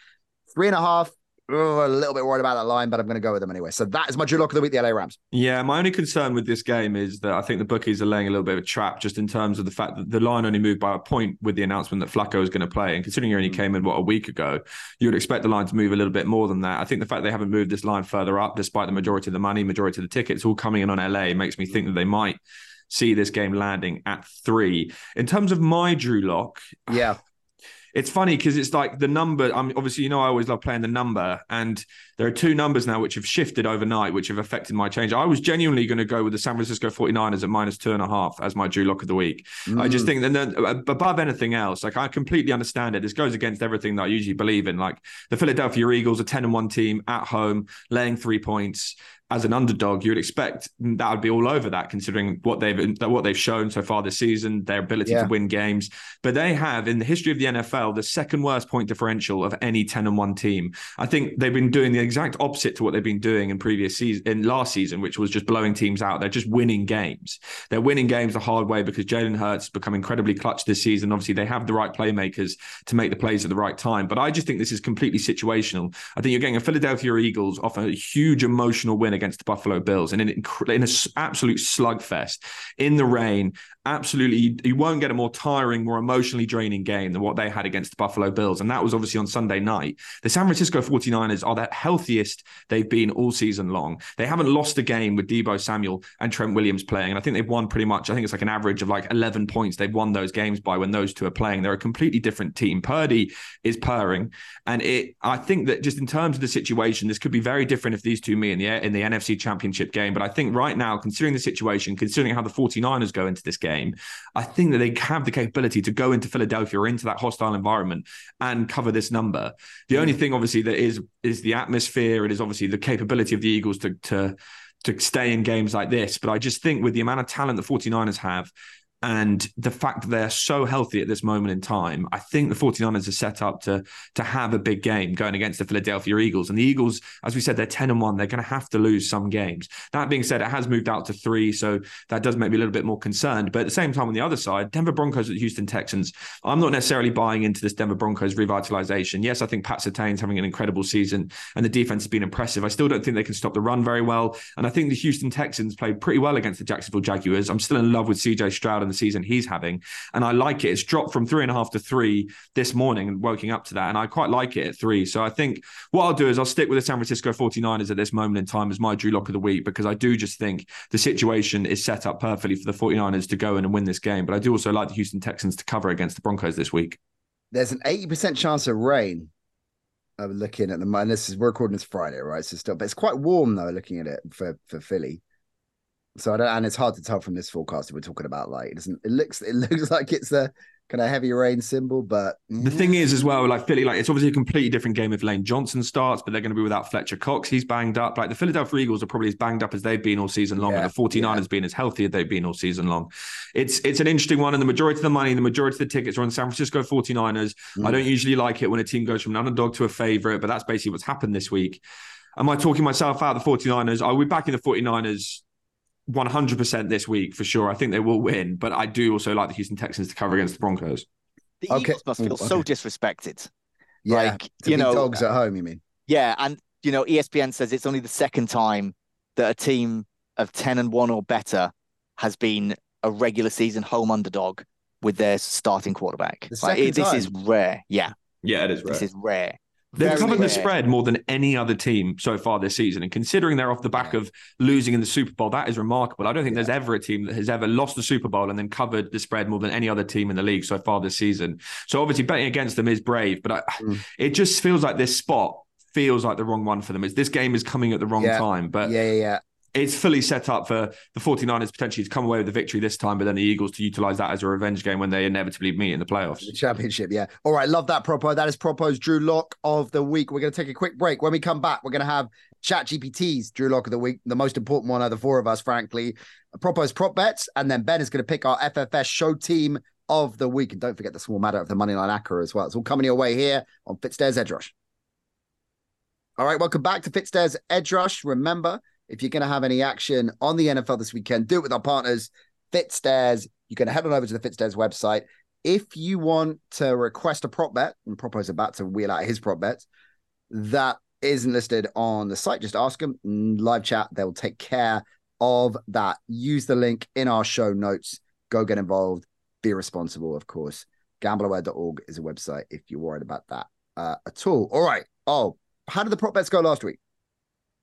Three and a half oh, a little bit worried about that line, but I'm going to go with them anyway. So that is my Drew Lock of the week, the LA Rams. Yeah, my only concern with this game is that I think the bookies are laying a little bit of a trap just in terms of the fact that the line only moved by a point with the announcement that Flacco is going to play. And considering he only hmm. came in, what, a week ago, you would expect the line to move a little bit more than that. I think the fact they haven't moved this line further up, despite the majority of the money, majority of the tickets all coming in on LA, makes me think that they might see this game landing at three. In terms of my Drew Lock, yeah, it's funny because it's like the number. I'm obviously, you know, I always love playing the number, and there are two numbers now which have shifted overnight, which have affected my change. I was genuinely going to go with the San Francisco 49ers at minus two and a half as my Drew Lock of the week. Mm. I just mm. think that then, uh, above anything else, like I completely understand it. This goes against everything that I usually believe in. Like the Philadelphia Eagles, a 10 and 1 team at home, laying three points as an underdog, you would expect that would be all over that, considering what they've what they've shown so far this season, their ability yeah. to win games. But they have, in the history of the NFL, the second worst point differential of any ten and one team. I think they've been doing the exact opposite to what they've been doing in previous season, in last season, which was just blowing teams out. They're just winning games. They're winning games the hard way because Jalen Hurts has become incredibly clutch this season. Obviously, they have the right playmakers to make the plays at the right time. But I just think this is completely situational. I think you're getting a Philadelphia Eagles off a huge emotional win against the Buffalo Bills in an in an absolute slugfest in the rain. Absolutely, you, won't get a more tiring, more emotionally draining game than what they had against the Buffalo Bills. And that was obviously on Sunday night. The San Francisco 49ers are the healthiest they've been all season long. They haven't lost a game with Deebo Samuel and Trent Williams playing. And I think they've won pretty much, I think it's like an average of like 11 points they've won those games by when those two are playing. They're a completely different team. Purdy is purring. And it, I think that just in terms of the situation, this could be very different if these two meet in the, in the NFC championship game. But I think right now, considering the situation, considering how the 49ers go into this game, I think that they have the capability to go into Philadelphia or into that hostile environment and cover this number. The mm. only thing, obviously, that is is the atmosphere. It is obviously the capability of the Eagles to to to stay in games like this. But I just think with the amount of talent the 49ers have, and the fact that they're so healthy at this moment in time, I think the 49ers are set up to to have a big game going against the Philadelphia Eagles. And the Eagles, as we said, they're 10 and 1. They're going to have to lose some games. That being said, it has moved out to three. So that does make me a little bit more concerned. But at the same time, on the other side, Denver Broncos at Houston Texans, I'm not necessarily buying into this Denver Broncos revitalization. Yes, I think Pat Surtain's having an incredible season and the defense has been impressive. I still don't think they can stop the run very well. And I think the Houston Texans played pretty well against the Jacksonville Jaguars. I'm still in love with CJ Stroud the season he's having. And I like it. It's dropped from three and a half to three this morning and woking up to that. And I quite like it at three. So I think what I'll do is I'll stick with the San Francisco 49ers at this moment in time as my Drew Lock of the week because I do just think the situation is set up perfectly for the 49ers to go in and win this game. But I do also like the Houston Texans to cover against the Broncos this week. There's an 80% chance of rain. I'm looking at the and this is we're recording this Friday, right? So still, but it's quite warm though, looking at it for for Philly. So I don't, and it's hard to tell from this forecast if we're talking about like it doesn't. It looks it looks like it's a kind of heavy rain symbol, but the thing is as well, like Philly, like it's obviously a completely different game if Lane Johnson starts, but they're going to be without Fletcher Cox. He's banged up. Like the Philadelphia Eagles are probably as banged up as they've been all season long, yeah, and the 49ers yeah. been as healthy as they've been all season long. It's it's an interesting one, and the majority of the money, the majority of the tickets are on San Francisco 49ers. Mm. I don't usually like it when a team goes from an underdog to a favorite, but that's basically what's happened this week. Am I talking myself out the 49ers? Are we back in the 49ers 100% this week for sure. I think they will win, but I do also like the Houston Texans to cover against the Broncos. The okay. Eagles must feel okay. so disrespected. Yeah, like you know, dogs at home. You mean? Yeah, and you know, ESPN says it's only the second time that a team of ten and one or better has been a regular season home underdog with their starting quarterback. Like, it, this is rare. Yeah. Yeah, it is rare. This is rare. They've Very covered rare. the spread more than any other team so far this season. And considering they're off the back of losing in the Super Bowl, that is remarkable. I don't think there's ever a team that has ever lost the Super Bowl and then covered the spread more than any other team in the league so far this season. So obviously betting against them is brave, but I, mm. it just feels like this spot feels like the wrong one for them. It's this game is coming at the wrong yeah. time. But yeah, yeah, yeah it's fully set up for the 49ers potentially to come away with the victory this time, but then the Eagles to utilize that as a revenge game when they inevitably meet in the playoffs. The championship, yeah. All right, love that propo. That is Propo's Drew Lock of the week. We're going to take a quick break. When we come back, we're going to have Chat GPT's Drew Lock of the week, the most important one of the four of us, frankly. Propo's prop bets, and then Ben is going to pick our FFS show team of the week. And don't forget the small matter of the Moneyline Acca as well. It's all coming your way here on Fitzdares Edge Rush. All right, welcome back to Fitzdares Edge Rush. Remember, if you're going to have any action on the NFL this weekend, do it with our partners, Fitzdares. You can head on over to the Fitzdares website. If you want to request a prop bet, and Propo's about to wheel out his prop bets, that isn't listed on the site, just ask them live chat. They'll take care of that. Use the link in our show notes. Go get involved. Be responsible, of course. Gambleaware.org is a website if you're worried about that uh, at all. All right. Oh, how did the prop bets go last week?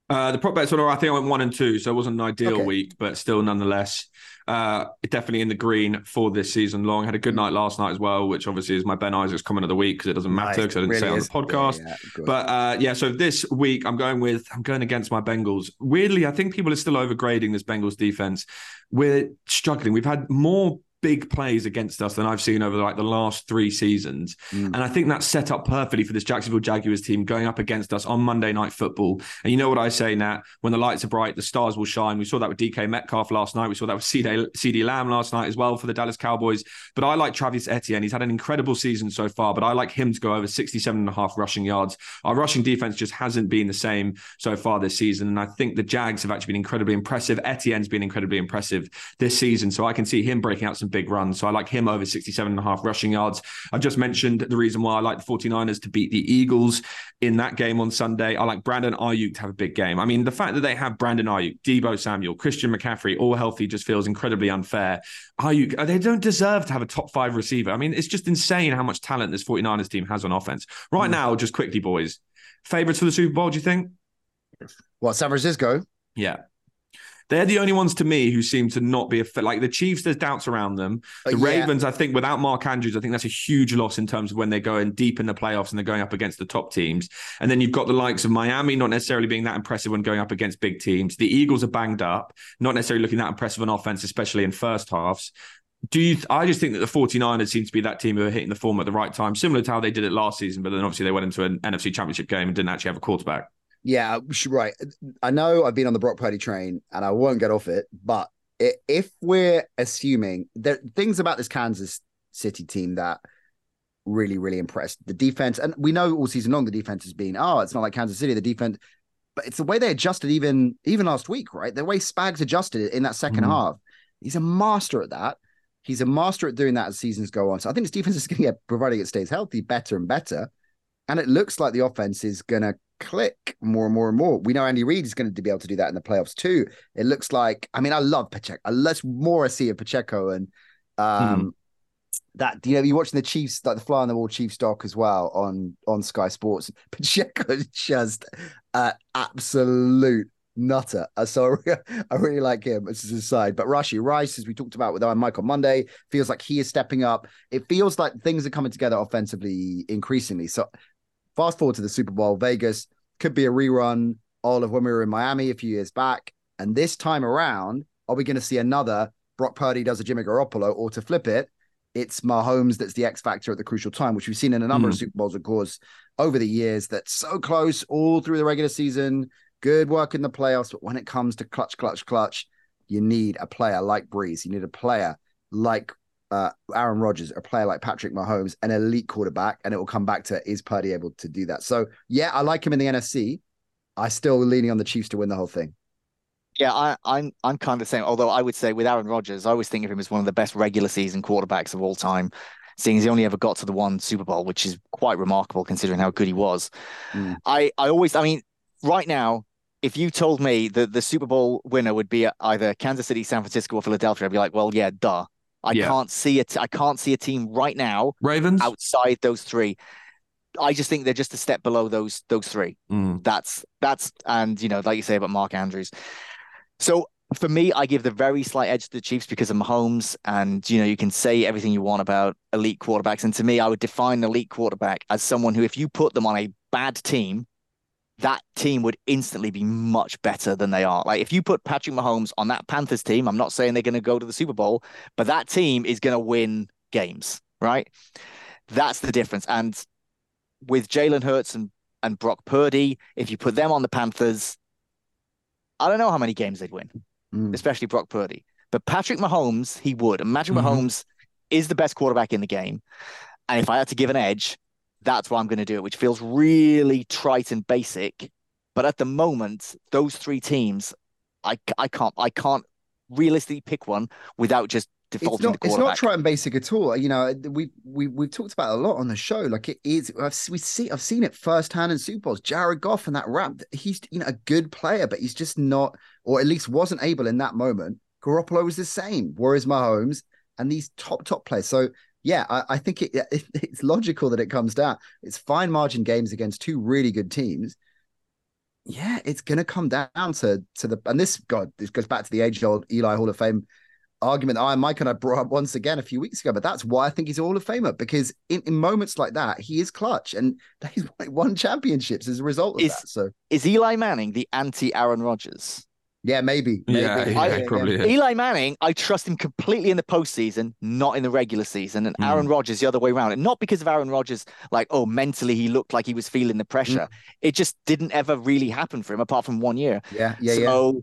Uh, the prop bets were, I think I went one and two, so it wasn't an ideal okay. week, but still, nonetheless, uh, definitely in the green for this season long. Had a good night last night as well, which obviously is my Ben Isaacs comment of the week because it doesn't matter because nice. I didn't really say it on the podcast. Yeah, but uh, yeah, so this week I'm going with I'm going against my Bengals. Weirdly, I think people are still overgrading this Bengals defense. We're struggling. We've had more big plays against us than I've seen over like the last three seasons. Mm. And I think that's set up perfectly for this Jacksonville Jaguars team going up against us on Monday Night Football. And you know what I say, Nat? When the lights are bright, the stars will shine. We saw that with DK Metcalf last night. We saw that with CeeDee Lamb last night as well for the Dallas Cowboys. But I like Travis Etienne. He's had an incredible season so far, but I like him to go over 67 and a half rushing yards. Our rushing defense just hasn't been the same so far this season. And I think the Jags have actually been incredibly impressive. Etienne's been incredibly impressive this season. So I can see him breaking out some big runs. So I like him over 67 and a half rushing yards. I just mentioned the reason why I like the 49ers to beat the Eagles in that game on Sunday. I like Brandon Aiyuk to have a big game. I mean, the fact that they have Brandon Aiyuk, Deebo Samuel, Christian McCaffrey, all healthy just feels incredibly unfair. Aiyuk, uh, they don't deserve to have a top five receiver. I mean, it's just insane how much talent this 49ers team has on offense. Right mm. now, just quickly, boys, favorites for the Super Bowl, do you think? What, San Francisco? Yeah. They're the only ones to me who seem to not be a fit. Like the Chiefs, there's doubts around them. Uh, the yeah. Ravens, I think, without Mark Andrews, I think that's a huge loss in terms of when they're going deep in the playoffs and they're going up against the top teams. And then you've got the likes of Miami, not necessarily being that impressive when going up against big teams. The Eagles are banged up, not necessarily looking that impressive on offense, especially in first halves do you I just think that the 49ers seem to be that team who are hitting the form at the right time, similar to how they did it last season, but then obviously they went into an NFC championship game and didn't actually have a quarterback. Yeah, right. I know I've been on the Brock Purdy train and I won't get off it, but if we're assuming there things about this Kansas City team that really, really impressed the defense, and we know all season long the defense has been, oh, it's not like Kansas City, the defense, but it's the way they adjusted even even last week, right? The way Spags adjusted it in that 2nd mm half. He's a master at that. He's a master at doing that as seasons go on. So I think his defense is going to get, providing it stays healthy, better and better. And it looks like the offense is going to click more and more and more. We know Andy Reid is going to be able to do that in the playoffs too. It looks like, I mean, I love Pacheco. Let's more I see of Pacheco and um, hmm. that, you know, you're watching the Chiefs, like the fly on the wall Chiefs doc as well on, on Sky Sports. Pacheco is just uh, absolute nutter. Uh, so I really like him as a side. But Rashee Rice, as we talked about with our Mike on Monday, feels like he is stepping up. It feels like things are coming together offensively increasingly. So Fast forward to the Super Bowl, Vegas could be a rerun all of when we were in Miami a few years back. And this time around, are we going to see another Brock Purdy does a Jimmy Garoppolo, or to flip it, it's Mahomes that's the X factor at the crucial time, which we've seen in a number mm. of Super Bowls, of course, over the years. That's so close all through the regular season. Good work in the playoffs, but when it comes to clutch, clutch, clutch, you need a player like Brees. You need a player like uh, Aaron Rodgers, a player like Patrick Mahomes, an elite quarterback, and it will come back to is Purdy able to do that? So yeah, I like him in the NFC. I still leaning on the Chiefs to win the whole thing. Yeah, I, I'm I'm kind of the same. Although I would say with Aaron Rodgers, I always think of him as one of the best regular season quarterbacks of all time, seeing as he only ever got to the one Super Bowl, which is quite remarkable considering how good he was. Mm. I I always, I mean, right now, if you told me that the Super Bowl winner would be either Kansas City, San Francisco, or Philadelphia, I'd be like, well, yeah, duh. I yeah. can't see it. I can't see a team right now. Ravens outside those three. I just think they're just a step below those those three. Mm. That's that's and you know, like you say about Mark Andrews. So for me, I give the very slight edge to the Chiefs because of Mahomes, and you know, you can say everything you want about elite quarterbacks. And to me, I would define an elite quarterback as someone who, if you put them on a bad team, that team would instantly be much better than they are. Like if you put Patrick Mahomes on that Panthers team, I'm not saying they're going to go to the Super Bowl, but that team is going to win games, right? That's the difference. And with Jalen Hurts and, and Brock Purdy, if you put them on the Panthers, I don't know how many games they'd win, mm. especially Brock Purdy. But Patrick Mahomes, he would. And Patrick mm-hmm. Mahomes is the best quarterback in the game. And if I had to give an edge, that's why I'm going to do it, which feels really trite and basic. But at the moment, those three teams, I, I can't I can't realistically pick one without just defaulting it's not, It's not trite and basic at all. You know, we we we've talked about a lot on the show. Like it is, I've we see I've seen it firsthand in Super Bowls. Jared Goff and that rap, he's you know a good player, but he's just not, or at least wasn't able in that moment. Garoppolo was the same. Whereas Mahomes and these top top players. So yeah, I, I think it, it, it's logical that it comes down. It's fine margin games against two really good teams. Yeah, it's going to come down to to the and this God this goes back to the age old Eli Hall of Fame argument that I and Mike and I brought up once again a few weeks ago. But that's why I think he's a Hall of Famer because in, in moments like that he is clutch and he's won championships as a result of is, that. So is Eli Manning the anti Aaron Rodgers? Yeah, maybe. maybe. Yeah, yeah, I, probably. Yeah. Eli Manning, I trust him completely in the postseason, not in the regular season. And mm. Aaron Rodgers the other way around. And not because of Aaron Rodgers, like, oh, mentally he looked like he was feeling the pressure. Mm. It just didn't ever really happen for him apart from one year. Yeah, yeah, so, yeah.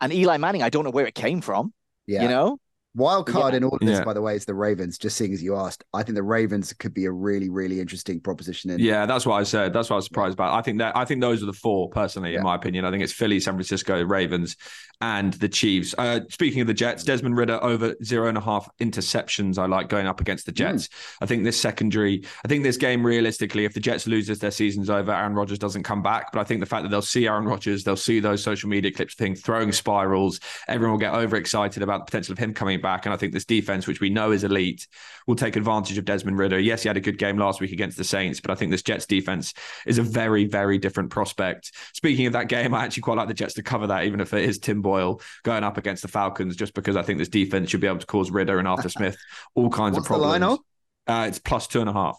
And Eli Manning, I don't know where it came from. Yeah. You know? Wild card yeah. in all of this, yeah. by the way, is the Ravens. Just seeing as you asked, I think the Ravens could be a really, really interesting proposition. In yeah, that's what I said. That's what I was surprised about. I think that I think those are the four personally, yeah. in my opinion. I think it's Philly, San Francisco, Ravens, and the Chiefs. Uh, speaking of the Jets, Desmond Ridder over zero and a half interceptions. I like going up against the hmm. Jets. Mm. I think this secondary. I think this game realistically, if the Jets loses, their season's over. Aaron Rodgers doesn't come back. But I think the fact that they'll see Aaron Rodgers, they'll see those social media clips, thing throwing spirals. Everyone will get overexcited about the potential of him coming back, and I think this defense which we know is elite, will take advantage of Desmond Ridder. Yes, he had a good game last week against the Saints, but I think this Jets defense is a very, very different prospect. Speaking of that game, I actually quite like the Jets to cover that, even if it is Tim Boyle going up against the Falcons, just because I think this defense should be able to cause Ridder and Arthur Smith all kinds What's of problems. The line uh, it's plus two and a half.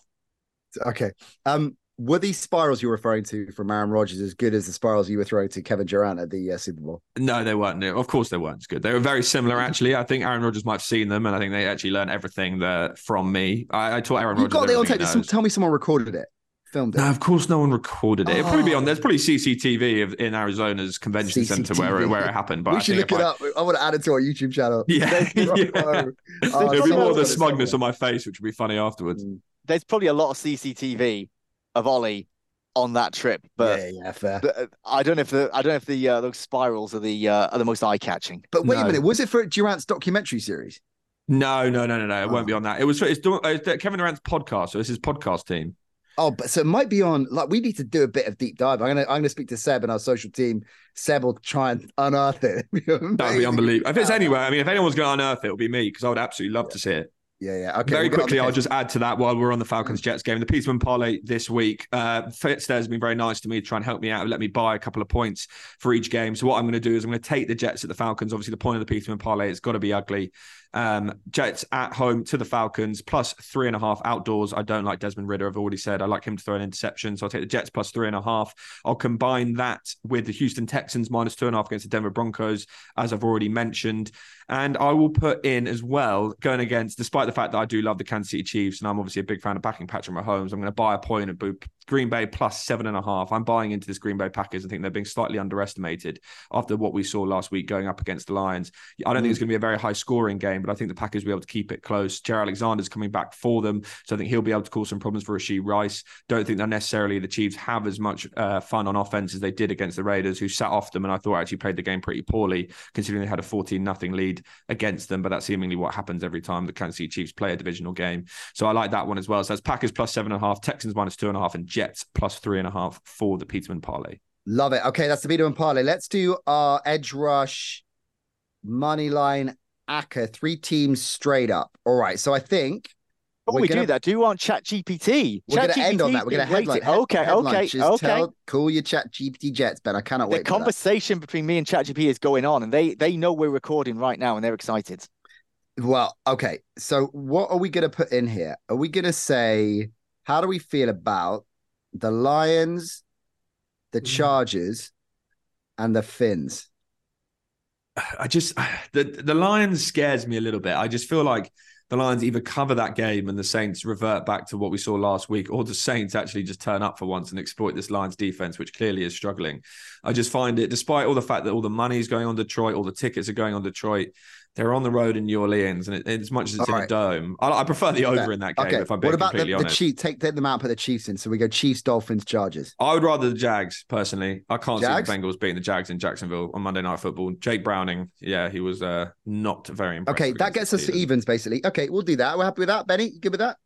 Okay. Um, were these spirals you're referring to from Aaron Rodgers as good as the spirals you were throwing to Kevin Durant at the uh, Super Bowl? No, they weren't. Of course, they weren't as good. They were very similar, actually. I think Aaron Rodgers might have seen them, and I think they actually learned everything that, from me. I, I taught Aaron Rodgers. You got the on tape. Tell me someone recorded it. Filmed it. No, of course, no one recorded it. Oh. It'd probably be on. There's probably CCTV of, in Arizona's convention CCTV. center where where it happened. But we I should look it I... up. I want to add it to our YouTube channel. Yeah, yeah. oh, it'd be more of the smugness on my face, which would be funny afterwards. Mm. There's probably a lot of CCTV of Ollie on that trip. But yeah, yeah, fair. The, I don't know if the I don't know if the uh, those spirals are the uh, are the most eye catching. But wait no. a minute, was it for Durant's documentary series? No, no, no, no, no. It oh. won't be on that. It was for it's, it's Kevin Durant's podcast. So it's his podcast team. Oh, but so it might be on. Like, we need to do a bit of deep dive. I'm gonna, I'm gonna speak to Seb and our social team. Seb will try and unearth it. that would be unbelievable. If it's anywhere, I mean, if anyone's gonna unearth it, it'll be me because I would absolutely love yeah. to see it. Yeah, yeah. Okay. Very quickly, I'll just add to that while we're on the Falcons Jets game. The Peterman parlay this week. Uh, Fitz has been very nice to me to try and help me out, and let me buy a couple of points for each game. So what I'm going to do is I'm going to take the Jets at the Falcons. Obviously, the point of the Peterman parlay it's got to be ugly. Um, Jets at home to the Falcons plus three and a half outdoors. I don't like Desmond Ridder. I've already said I like him to throw an interception. So I'll take the Jets plus three and a half. I'll combine that with the Houston Texans minus two and a half against the Denver Broncos, as I've already mentioned. And I will put in as well, going against, despite the fact that I do love the Kansas City Chiefs, and I'm obviously a big fan of backing Patrick Mahomes, I'm going to buy a point at Green Bay plus seven and a half. I'm buying into this Green Bay Packers. I think they're being slightly underestimated after what we saw last week going up against the Lions. I don't mm. think it's going to be a very high scoring game, but I think the Packers will be able to keep it close. Jaire Alexander's coming back for them, so I think he'll be able to cause some problems for Rashee Rice. Don't think that necessarily the Chiefs have as much uh, fun on offense as they did against the Raiders, who sat off them and I thought actually played the game pretty poorly, considering they had a 14 nothing lead against them. But that's seemingly what happens every time the Kansas City Chiefs play a divisional game. So I like that one as well. So that's Packers plus seven and a half, Texans minus two and a half, and Jets plus three and a half for the Peterman parlay. Love it. Okay, that's the Peterman parlay. Let's do our edge rush money line ACCA, three teams straight up. All right. So I think before we gonna, do that, do you want Chat GPT? We're going to end on that. We're going to headline. Head, okay, headline. okay, Just okay. Tell, call your Chat GPT Jets, Ben. I cannot the wait. The conversation between me and Chat GPT is going on, and they they know we're recording right now, and they're excited. Well, okay. So what are we going to put in here? Are we going to say how do we feel about the Lions, the mm. Chargers, and the Fins? I just the the Lions scares me a little bit. I just feel like the Lions either cover that game and the Saints revert back to what we saw last week, or the Saints actually just turn up for once and exploit this Lions defense, which clearly is struggling. I just find it, despite all the fact that all the money is going on Detroit, all the tickets are going on Detroit, they're on the road in New Orleans, and it, as much as it's All in right. a dome, I, I, prefer the over in that game. Okay. If I'm being what about completely the, honest, the Chiefs? Take, take them out, put the Chiefs in. So we go Chiefs, Dolphins, Chargers. I would rather the Jags personally. I can't Jags? see the Bengals beating the Jags in Jacksonville on Monday Night Football. Jake Browning, yeah, he was uh, not very impressive. Okay, that gets us to evens basically. Okay, we'll do that. We're happy with that, Benny. You good with that?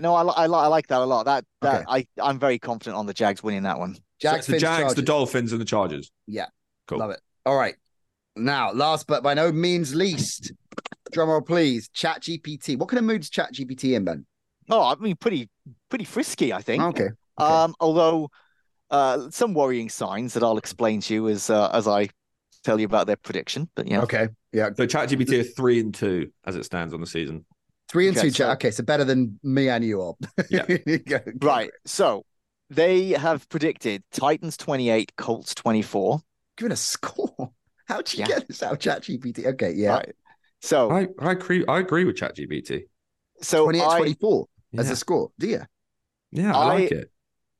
No, I, I, I like that a lot. That that okay. I I'm very confident on the Jags winning that one. Jags, so the Jags, Chargers. the Dolphins, and the Chargers. Yeah, cool. Love it. All right. Now, last but by no means least, drumroll please, Chat GPT. What kind of moods Chat GPT in, Ben? Oh, I mean, pretty pretty frisky, I think. Okay. okay. Um, although uh, some worrying signs that I'll explain to you as uh, as I tell you about their prediction. But yeah. Okay. Yeah. So Chat GPT are three and two as it stands on the season. Three and okay, two, so... Chat. Okay, so better than me and you all. Yeah. right. So they have predicted Titans 28, Colts 24. Give it a score. How'd you yeah. get this out, of ChatGPT? Okay, yeah. Right. So I, I agree. I agree with ChatGPT. So 28, I, 24 yeah. as a score. Do you? Yeah, I, I, like it.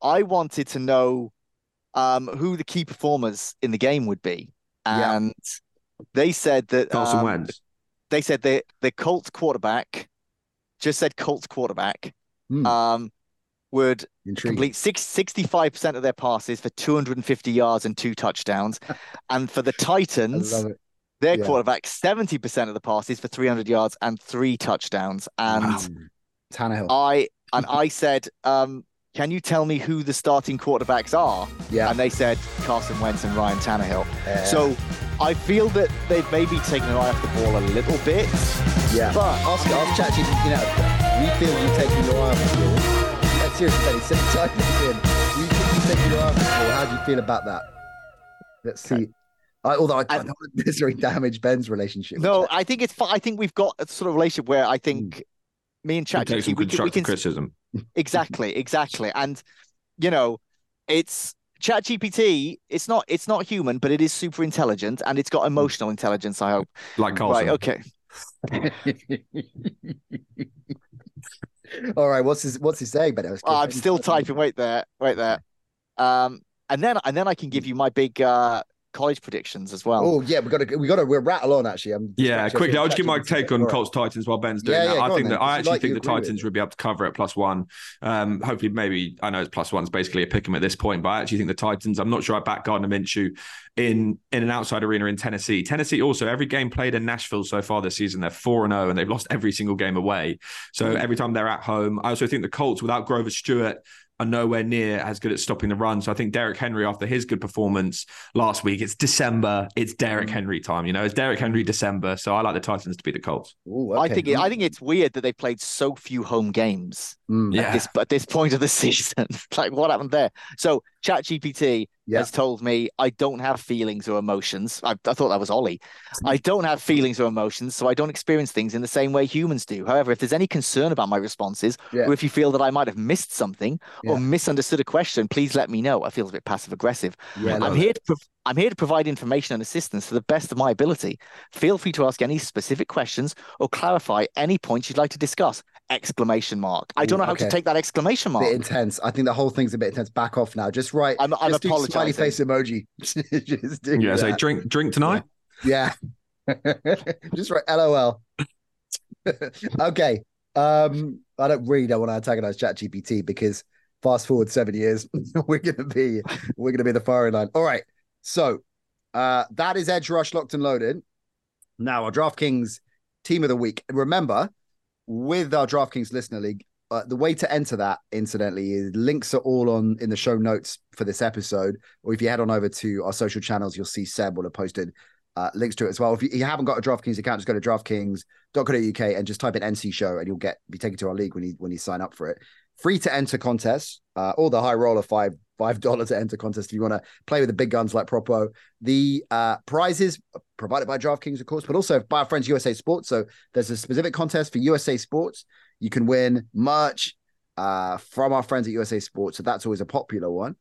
I wanted to know um, who the key performers in the game would be, and yeah. they said that Carson um, Wentz. They said that the Colts quarterback just said Colts quarterback. Mm. Um, would Intriguing. complete six, 65% of their passes for 250 yards and two touchdowns. and for the Titans, their yeah. quarterback, 70% of the passes for 300 yards and three touchdowns. And wow. Tannehill. I and I said, um, can you tell me who the starting quarterbacks are? Yeah. And they said Carson Wentz and Ryan Tannehill. Yeah. So I feel that they've maybe taken an eye off the ball a little bit. Yeah. But Oscar, I'll chat to you, you know, we feel you've taken your eye off the ball seriously, Benny, sit type this in. You think you said you are How do you feel about that? Let's see. I, although I, I don't want to necessarily damage Ben's relationship. No, I think it's. I think we've got a sort of relationship where I think mm. me and Chat we, we, can, we can criticism. Exactly, exactly, and you know, it's Chat GPT. It's not. It's not human, but it is super intelligent, and it's got emotional intelligence. I hope. Like Carlson. Right. Okay. All right, what's his what's he saying? But oh, I'm still typing. Wait there, wait there. Um, and then and then I can give you my big uh college predictions as well. Oh yeah, we got to we got to we're rattle on actually. I'm yeah, quickly. I'll just give my take on Colts Titans while Ben's doing yeah, that. I think that I actually like think the Titans would be able to cover it plus one. Um, hopefully, maybe I know it's plus one's basically a pick 'em at this point, but I actually think the Titans. I'm not sure I back Gardner Minshew in in an outside arena in Tennessee. Tennessee also every game played in Nashville so far this season, they're four and zero, oh, and they've lost every single game away. So every time they're at home, I also think the Colts without Grover Stewart are nowhere near as good at stopping the run. So I think Derrick Henry, after his good performance last week, it's December, it's Derrick mm. Henry time. You know, it's Derrick Henry December. So I like the Titans to beat the Colts. Ooh, okay. I think it, I think it's weird that they played so few home games mm. at, yeah. this, at this point of the season. like what happened there? So ChatGPT yeah. has told me I don't have feelings or emotions. I, I, thought that was Ollie. I don't have feelings or emotions, so I don't experience things in the same way humans do. However, if there's any concern about my responses, yeah. or if you feel that I might have missed something yeah. or misunderstood a question, please let me know. I feel a bit passive aggressive. I'm here to pro- I'm here to provide information and assistance to the best of my ability. Feel free to ask any specific questions or clarify any points you'd like to discuss exclamation mark. I don't know how okay. to take that exclamation mark. bit intense. I think the whole thing's a bit intense. Back off now. Just write. I'm- I'm just do smiley face emoji. just do Yeah, say that. drink drink tonight. Yeah. just write LOL. okay. Um, I don't really don't want to antagonize ChatGPT because fast forward seven years, we're gonna be we're gonna be the firing line. All right. So uh that is Edge Rush locked and loaded. Now our DraftKings team of the week. Remember, with our DraftKings listener league, uh, the way to enter that, incidentally, is links are all on in the show notes for this episode. Or if you head on over to our social channels, you'll see Seb will have posted uh, links to it as well. If you, you haven't got a DraftKings account, just go to DraftKings.co.uk and just type in NC Show, and you'll get be taken to our league when you when you sign up for it. Free to enter contests, uh, or the high roller five five dollar to enter contest if you want to play with the big guns like Propo. The uh, prizes provided by DraftKings, of course, but also by our friends USA Sports. So there's a specific contest for USA Sports. You can win merch uh, from our friends at USA Sports, so that's always a popular one.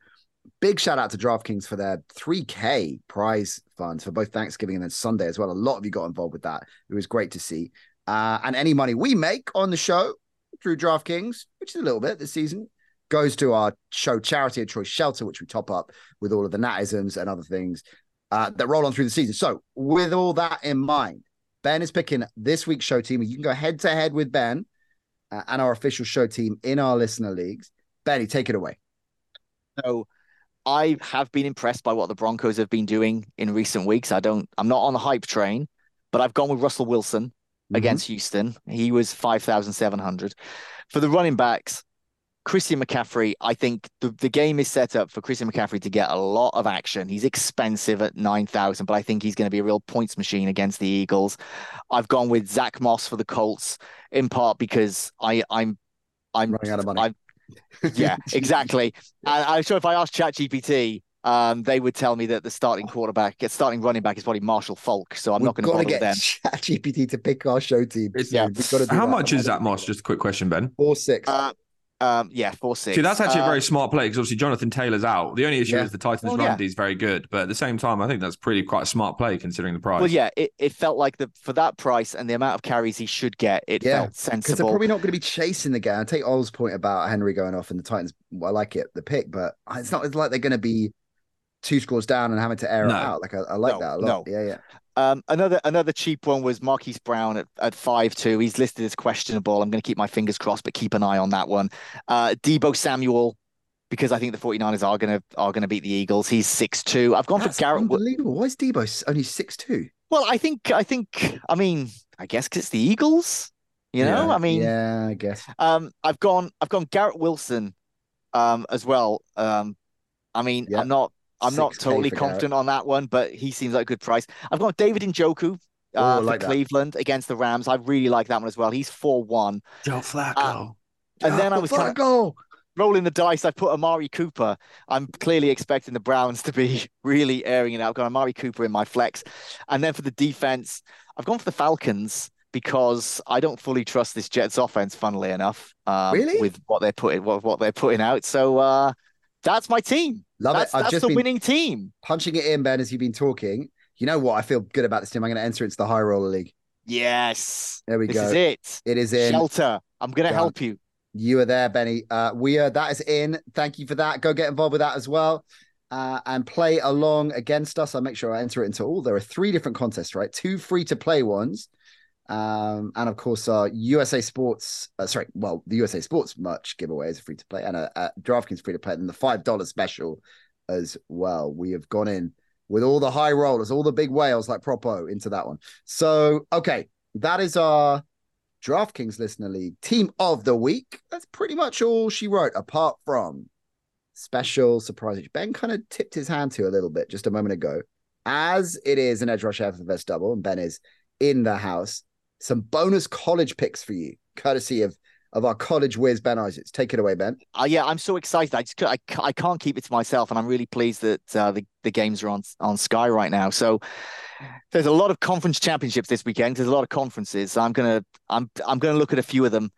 Big shout out to DraftKings for their 3K prize funds for both Thanksgiving and then Sunday as well. A lot of you got involved with that. It was great to see. Uh, and any money we make on the show through DraftKings, which is a little bit this season, goes to our show charity of choice shelter, which we top up with all of the natisms and other things uh, that roll on through the season. So, with all that in mind, Ben is picking this week's show team. You can go head to head with Ben uh, and our official show team in our listener leagues. Benny, take it away. So I have been impressed by what the Broncos have been doing in recent weeks. I don't I'm not on the hype train, but I've gone with Russell Wilson Mm-hmm. against Houston. He was 5,700. For the running backs, Christian McCaffrey, I think the, the game is set up for Christian McCaffrey to get a lot of action. He's expensive at 9,000, but I think he's going to be a real points machine against the Eagles. I've gone with Zach Moss for the Colts, in part because I, I'm I'm Running out of money. I'm yeah, exactly. And I'm sure if I asked ChatGPT, um, they would tell me that the starting quarterback, starting running back is probably Marshall Faulk. So I'm not going to We've bother got to with get them. ChatGPT to pick our show team. It's- Yeah. We've got to do How that. much is that, Moss? Just a quick question, Ben. Four six. Uh, um, yeah, four six. See, that's actually a Uh, very smart play because obviously Jonathan Taylor's out. The only issue Yeah. is the Titans' Well, run yeah. D is very good, but at the same time, I think that's pretty quite a smart play considering the price. Well, yeah, it, it felt like the for that price and the amount of carries he should get, it Yeah, felt sensible. Because they're probably not going to be chasing the game. I take Ol's point about Henry going off and the Titans. Well, I like it, the pick, but it's not it's like they're going to be two scores down and having to air No. it out. Like I, I like No, that a lot. no. Yeah, yeah. Um, another another cheap one was Marquise Brown at, at five two. He's listed as questionable. I'm going to keep my fingers crossed, but keep an eye on that one. Uh, Deebo Samuel, because I think the 49ers are going to are going to beat the Eagles. He's six two. I've gone That's for Garrett. Unbelievable. Why is Deebo only six two? Well, I think I think I mean I guess 'cause it's the Eagles. You know, Yeah. I mean, yeah, I guess. um, I've gone I've gone Garrett Wilson, um, as well. Um, I mean, Yeah. I'm not I'm not totally for Garrett. confident on that one, but he seems like a good price. I've got David Njoku I uh, for like that. Cleveland against the Rams. I really like that one as well. He's four one, Joe Flacco. Uh, and then I was kind of rolling the dice. I put Amari Cooper. I'm clearly expecting the Browns to be really airing it out. I've got Amari Cooper in my flex, and then for the defense, I've gone for the Falcons because I don't fully trust this Jets offense. Funnily enough, um, Really? with what they're putting what, what they're putting out. So uh, that's my team. Love that's it. I've that's the winning team. punching it in, Ben, as you've been talking. You know what? I feel good about this team. I'm going to enter into the high roller league. Yes, There we go. this go. is it. It is in. Shelter. I'm gonna help you. You are there, Benny. Uh, we are. That is in. Thank you for that. Go get involved with that as well, uh, and play along against us. I'll make sure I enter it into all. There are three different contests, right? Two free to play ones, um, and of course, our USA Sports. Uh, sorry, well, the USA Sports merch giveaway is free to play, and a, a DraftKings free to play, and the five dollar special as well. We have gone in with all the high rollers, all the big whales like Propo into that one. So, okay, that is our DraftKings Listener League Team of the Week. That's pretty much all she wrote, apart from special surprise, Ben kind of tipped his hand to a little bit just a moment ago. As it is an Edge Rush FFS double, and Ben is in the house, some bonus college picks for you, courtesy of of our college whiz, Ben Isaacs. Take it away, Ben. Uh, yeah, I'm so excited. I just I, I can't keep it to myself, and I'm really pleased that uh, the the games are on on Sky right now. So there's a lot of conference championships this weekend. There's a lot of conferences. I'm gonna I'm I'm gonna look at a few of them.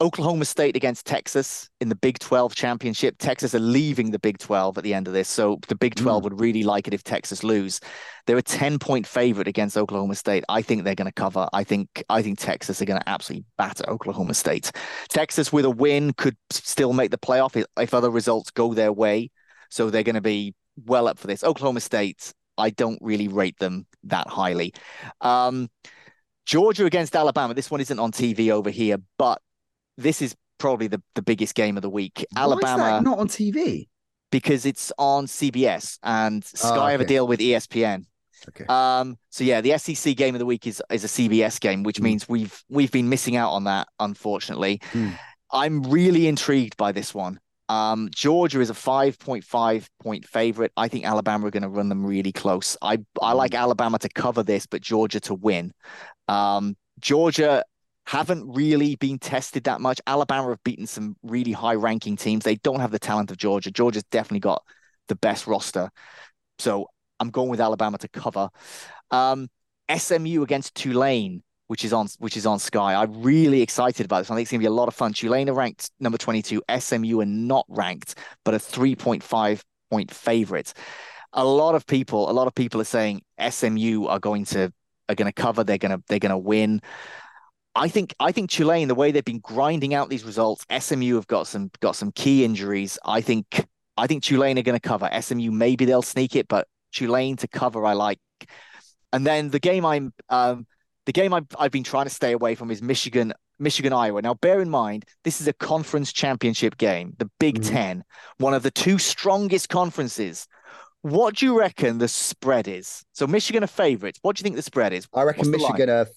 Oklahoma State against Texas in the Big 12 championship. Texas are leaving the Big 12 at the end of this. So the Big 12 mm. would really like it if Texas lose. They're a 10 point favorite against Oklahoma State. I think they're going to cover. I think I think Texas are going to absolutely batter Oklahoma State. Texas with a win could still make the playoff if, if other results go their way. So they're going to be well up for this. Oklahoma State, I don't really rate them that highly. Um, Georgia against Alabama. This one isn't on TV over here, but this is probably the, the biggest game of the week. Why Alabama not on TV because it's on CBS and Sky oh, okay. have a deal with ESPN. Okay. Um. So yeah, the SEC game of the week is is a CBS game, which mm. means we've we've been missing out on that, unfortunately. Mm. I'm really intrigued by this one. Um, Georgia is a 5.5 point favorite. I think Alabama are going to run them really close. I I like hmm. Alabama to cover this, but Georgia to win. Um, Georgia haven't really been tested that much. Alabama have beaten some really high ranking teams. They don't have the talent of Georgia. Georgia's definitely got the best roster. So I'm going with Alabama to cover. Um, SMU against Tulane, which is on which is on Sky. I'm really excited about this. I think it's gonna be a lot of fun. Tulane are ranked number 22. SMU are not ranked, but a 3.5 point favorite. A lot of people, a lot of people are saying SMU are going to are going to cover. They're going to they're going to win. I think I think Tulane, the way they've been grinding out these results, SMU have got some got some key injuries. I think I think Tulane are going to cover. SMU maybe they'll sneak it, but Tulane to cover I like. And then the game I'm um, the game I've, I've been trying to stay away from is Michigan Michigan Iowa. Now bear in mind this is a conference championship game, the Big mm-hmm. 10, one of the two strongest conferences. What do you reckon the spread is? So Michigan are favorites. What do you think the spread is? I reckon Michigan are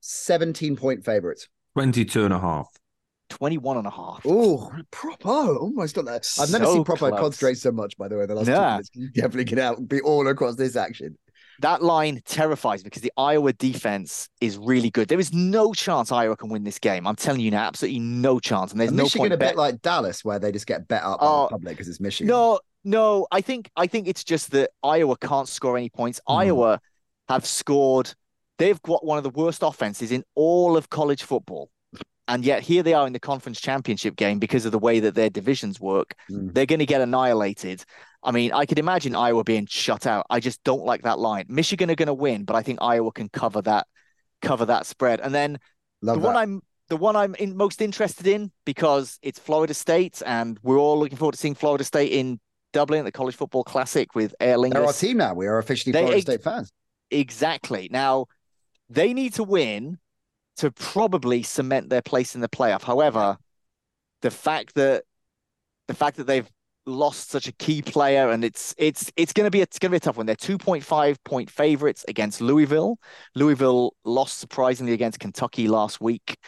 17 point favorites. 22 and a half. 21 and a half. Oh, proper. Almost got that. I've never so seen proper close. concentrate so much, by the way, the last yeah. two minutes. You definitely get out be all across this action. That line terrifies because the Iowa defense is really good. There is no chance Iowa can win this game. I'm telling you now, absolutely no chance. And there's and no Michigan point a bet- bit like Dallas, where they just get bet up uh, by the oh, public because it's Michigan. No, no. I think I think it's just that Iowa can't score any points. Mm. Iowa have scored They've got one of the worst offenses in all of college football. And yet here they are in the conference championship game because of the way that their divisions work. Mm. They're going to get annihilated. I mean, I could imagine Iowa being shut out. I just don't like that line. Michigan are going to win, but I think Iowa can cover that cover that spread. And then Love the that. one I'm the one I'm in, most interested in because it's Florida State, and we're all looking forward to seeing Florida State in Dublin at the College Football Classic with Aer Lingus. They're our team now. We are officially they, Florida State fans. Exactly. Now they need to win to probably cement their place in the playoff. However, the fact that the fact that they've lost such a key player and it's it's it's going to be a, it's going to be a tough one. They're 2.5 point favorites against Louisville. Louisville lost surprisingly against Kentucky last week.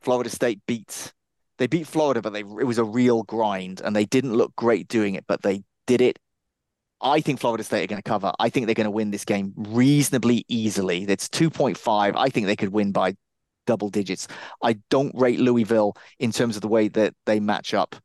Florida State beat they beat Florida, but they it was a real grind and they didn't look great doing it, but they did it I think Florida State are going to cover. I think they're going to win this game reasonably easily. It's 2.5. I think they could win by double digits. I don't rate Louisville in terms of the way that they match up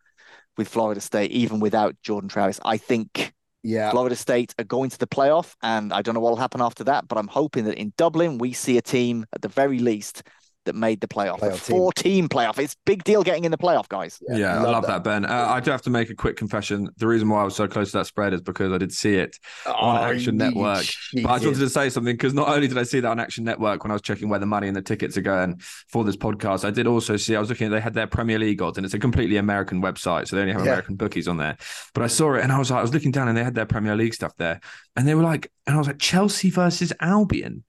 with Florida State, even without Jordan Travis. I think yeah. Florida State are going to the playoff, and I don't know what will happen after that, but I'm hoping that in Dublin we see a team at the very least that made the playoff. playoff four team. team playoff. It's big deal getting in the playoff, guys. Yeah, yeah love I love that, that Ben. Uh, I do have to make a quick confession. The reason why I was so close to that spread is because I did see it oh, on Action Network. But I just wanted to say something because not only did I see that on Action Network when I was checking where the money and the tickets are going for this podcast, I did also see I was looking. at They had their Premier League odds, and it's a completely American website, so they only have yeah. American bookies on there. But I saw it, and I was like, I was looking down, and they had their Premier League stuff there, and they were like, and I was like, Chelsea versus Albion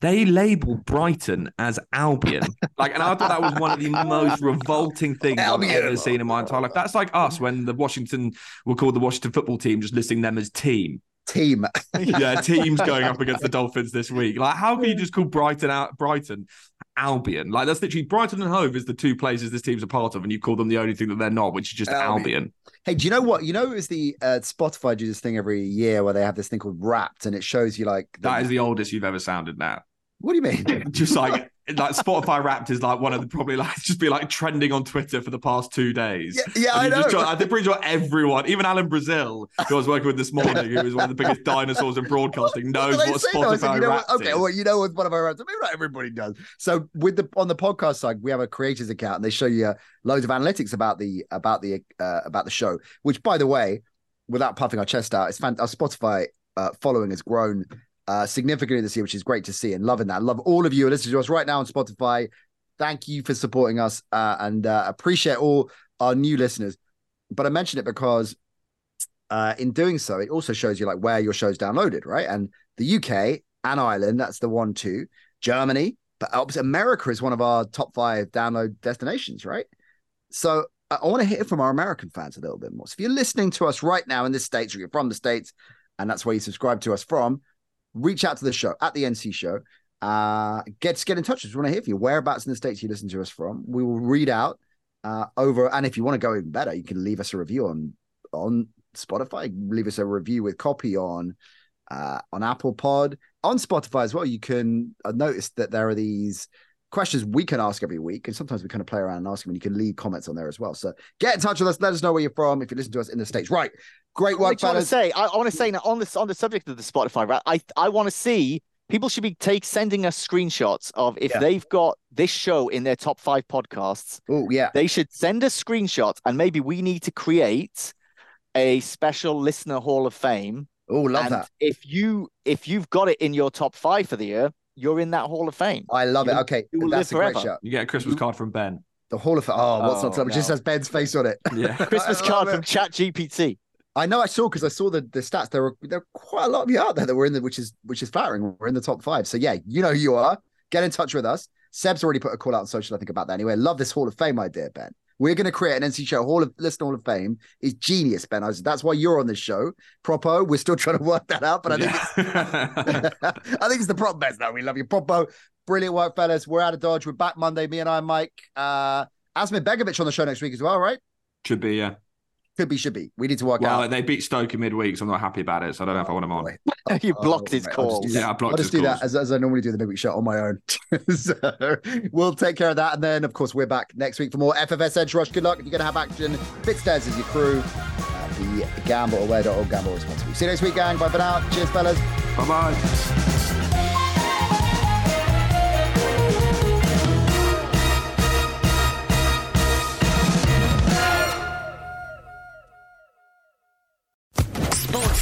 they label Brighton as Albion. Like, and I thought that was one of the most revolting things Albion. I've ever seen in my entire life. That's like us when the Washington were called the Washington football team, just listing them as team. Team. yeah, teams going up against the Dolphins this week. Like, how can you just call Brighton out Brighton Albion? Like, that's literally Brighton and Hove is the two places this team's a part of, and you call them the only thing that they're not, which is just Albion. Albion. Hey, do you know what? You know, it's the uh, Spotify do this thing every year where they have this thing called Wrapped, and it shows you like the... that is the oldest you've ever sounded now. What do you mean? Just like like Spotify Wrapped is like one of the probably like just be like trending on Twitter for the past two days. Yeah, yeah I know. Try, I think pretty sure everyone, even Alan Brazil, who I was working with this morning, who is one of the biggest dinosaurs in broadcasting, knows what, what Spotify you know Wrapped what, Okay, is. well, you know what one of our Wrapped. Maybe not everybody does. So with the on the podcast side, we have a creators account, and they show you uh, loads of analytics about the about the uh, about the show. Which, by the way, without puffing our chest out, it's fan- our Spotify uh, following has grown uh, significantly this year, which is great to see and loving that. Love all of you listening to us right now on Spotify. Thank you for supporting us uh, and uh, appreciate all our new listeners. But I mention it because uh, in doing so, it also shows you like where your show's downloaded, right? And the UK and Ireland, that's the one, two. Germany, but America is one of our top five download destinations, right? So I, I want to hear from our American fans a little bit more. So if you're listening to us right now in the States or you're from the States, and that's where you subscribe to us from, reach out to the show at the NC show. Uh, get get in touch. We want to hear from you. Whereabouts in the states you listen to us from? We will read out uh, over. And if you want to go even better, you can leave us a review on on Spotify. Leave us a review with copy on uh, on Apple Pod on Spotify as well. You can uh, notice that there are these questions we can ask every week, and sometimes we kind of play around and ask them, and you can leave comments on there as well. So get in touch with us. Let us know where you're from if you listen to us in the states. Right, great work, I want to say, I, I want to say now on this on the subject of the Spotify, right? I I want to see people should be take sending us screenshots of if Yeah. they've got this show in their top five podcasts. Oh yeah, They should send us screenshots, and maybe we need to create a special listener hall of fame. oh love and that. if you if you've got it in your top five for the year, you're in that hall of fame. I love it. Okay, you that's a live great forever. shout. You get a Christmas card from Ben. The Hall of Fame. Oh, what's oh, not Oh, to It just has Ben's face on it. Yeah. Christmas card love from it. Chat GPT. I know I saw because I saw the the stats. There were there are quite a lot of you out there that were in the which is which is flattering. We're in the top five. So yeah, you know who you are. Get in touch with us. Seb's already put a call out on social. I think about that anyway. Love this Hall of Fame idea, Ben. We're going to create an NC show Hall of Listen Hall of Fame. is genius, Ben. I- said, That's why you're on this show. Prop O, we're still trying to work that out, but I think Yeah. I think it's the prop best. No, we love you, Prop O. Brilliant work, fellas. We're out of Dodge. We're back Monday. Me and I, Mike. Uh, Asmir Begovic on the show next week as well, right? Should be, yeah. Could be, should be. We need to work Well, out. Well, they beat Stoke in midweek, so I'm not happy about it. So I don't know if I want him on. Boy. you Oh, blocked his mate, calls. Yeah, I blocked I'll just do calls. that as, as I normally do the midweek show on my own. so we'll take care of that. And then, of course, we're back next week for more FFS Edge Rush. Good luck. If you're going to have action, Fitzdares is your crew. Uh, the gamble aware.org gamble responsibly. See you next week, gang. Bye for now. Cheers, fellas. Bye bye.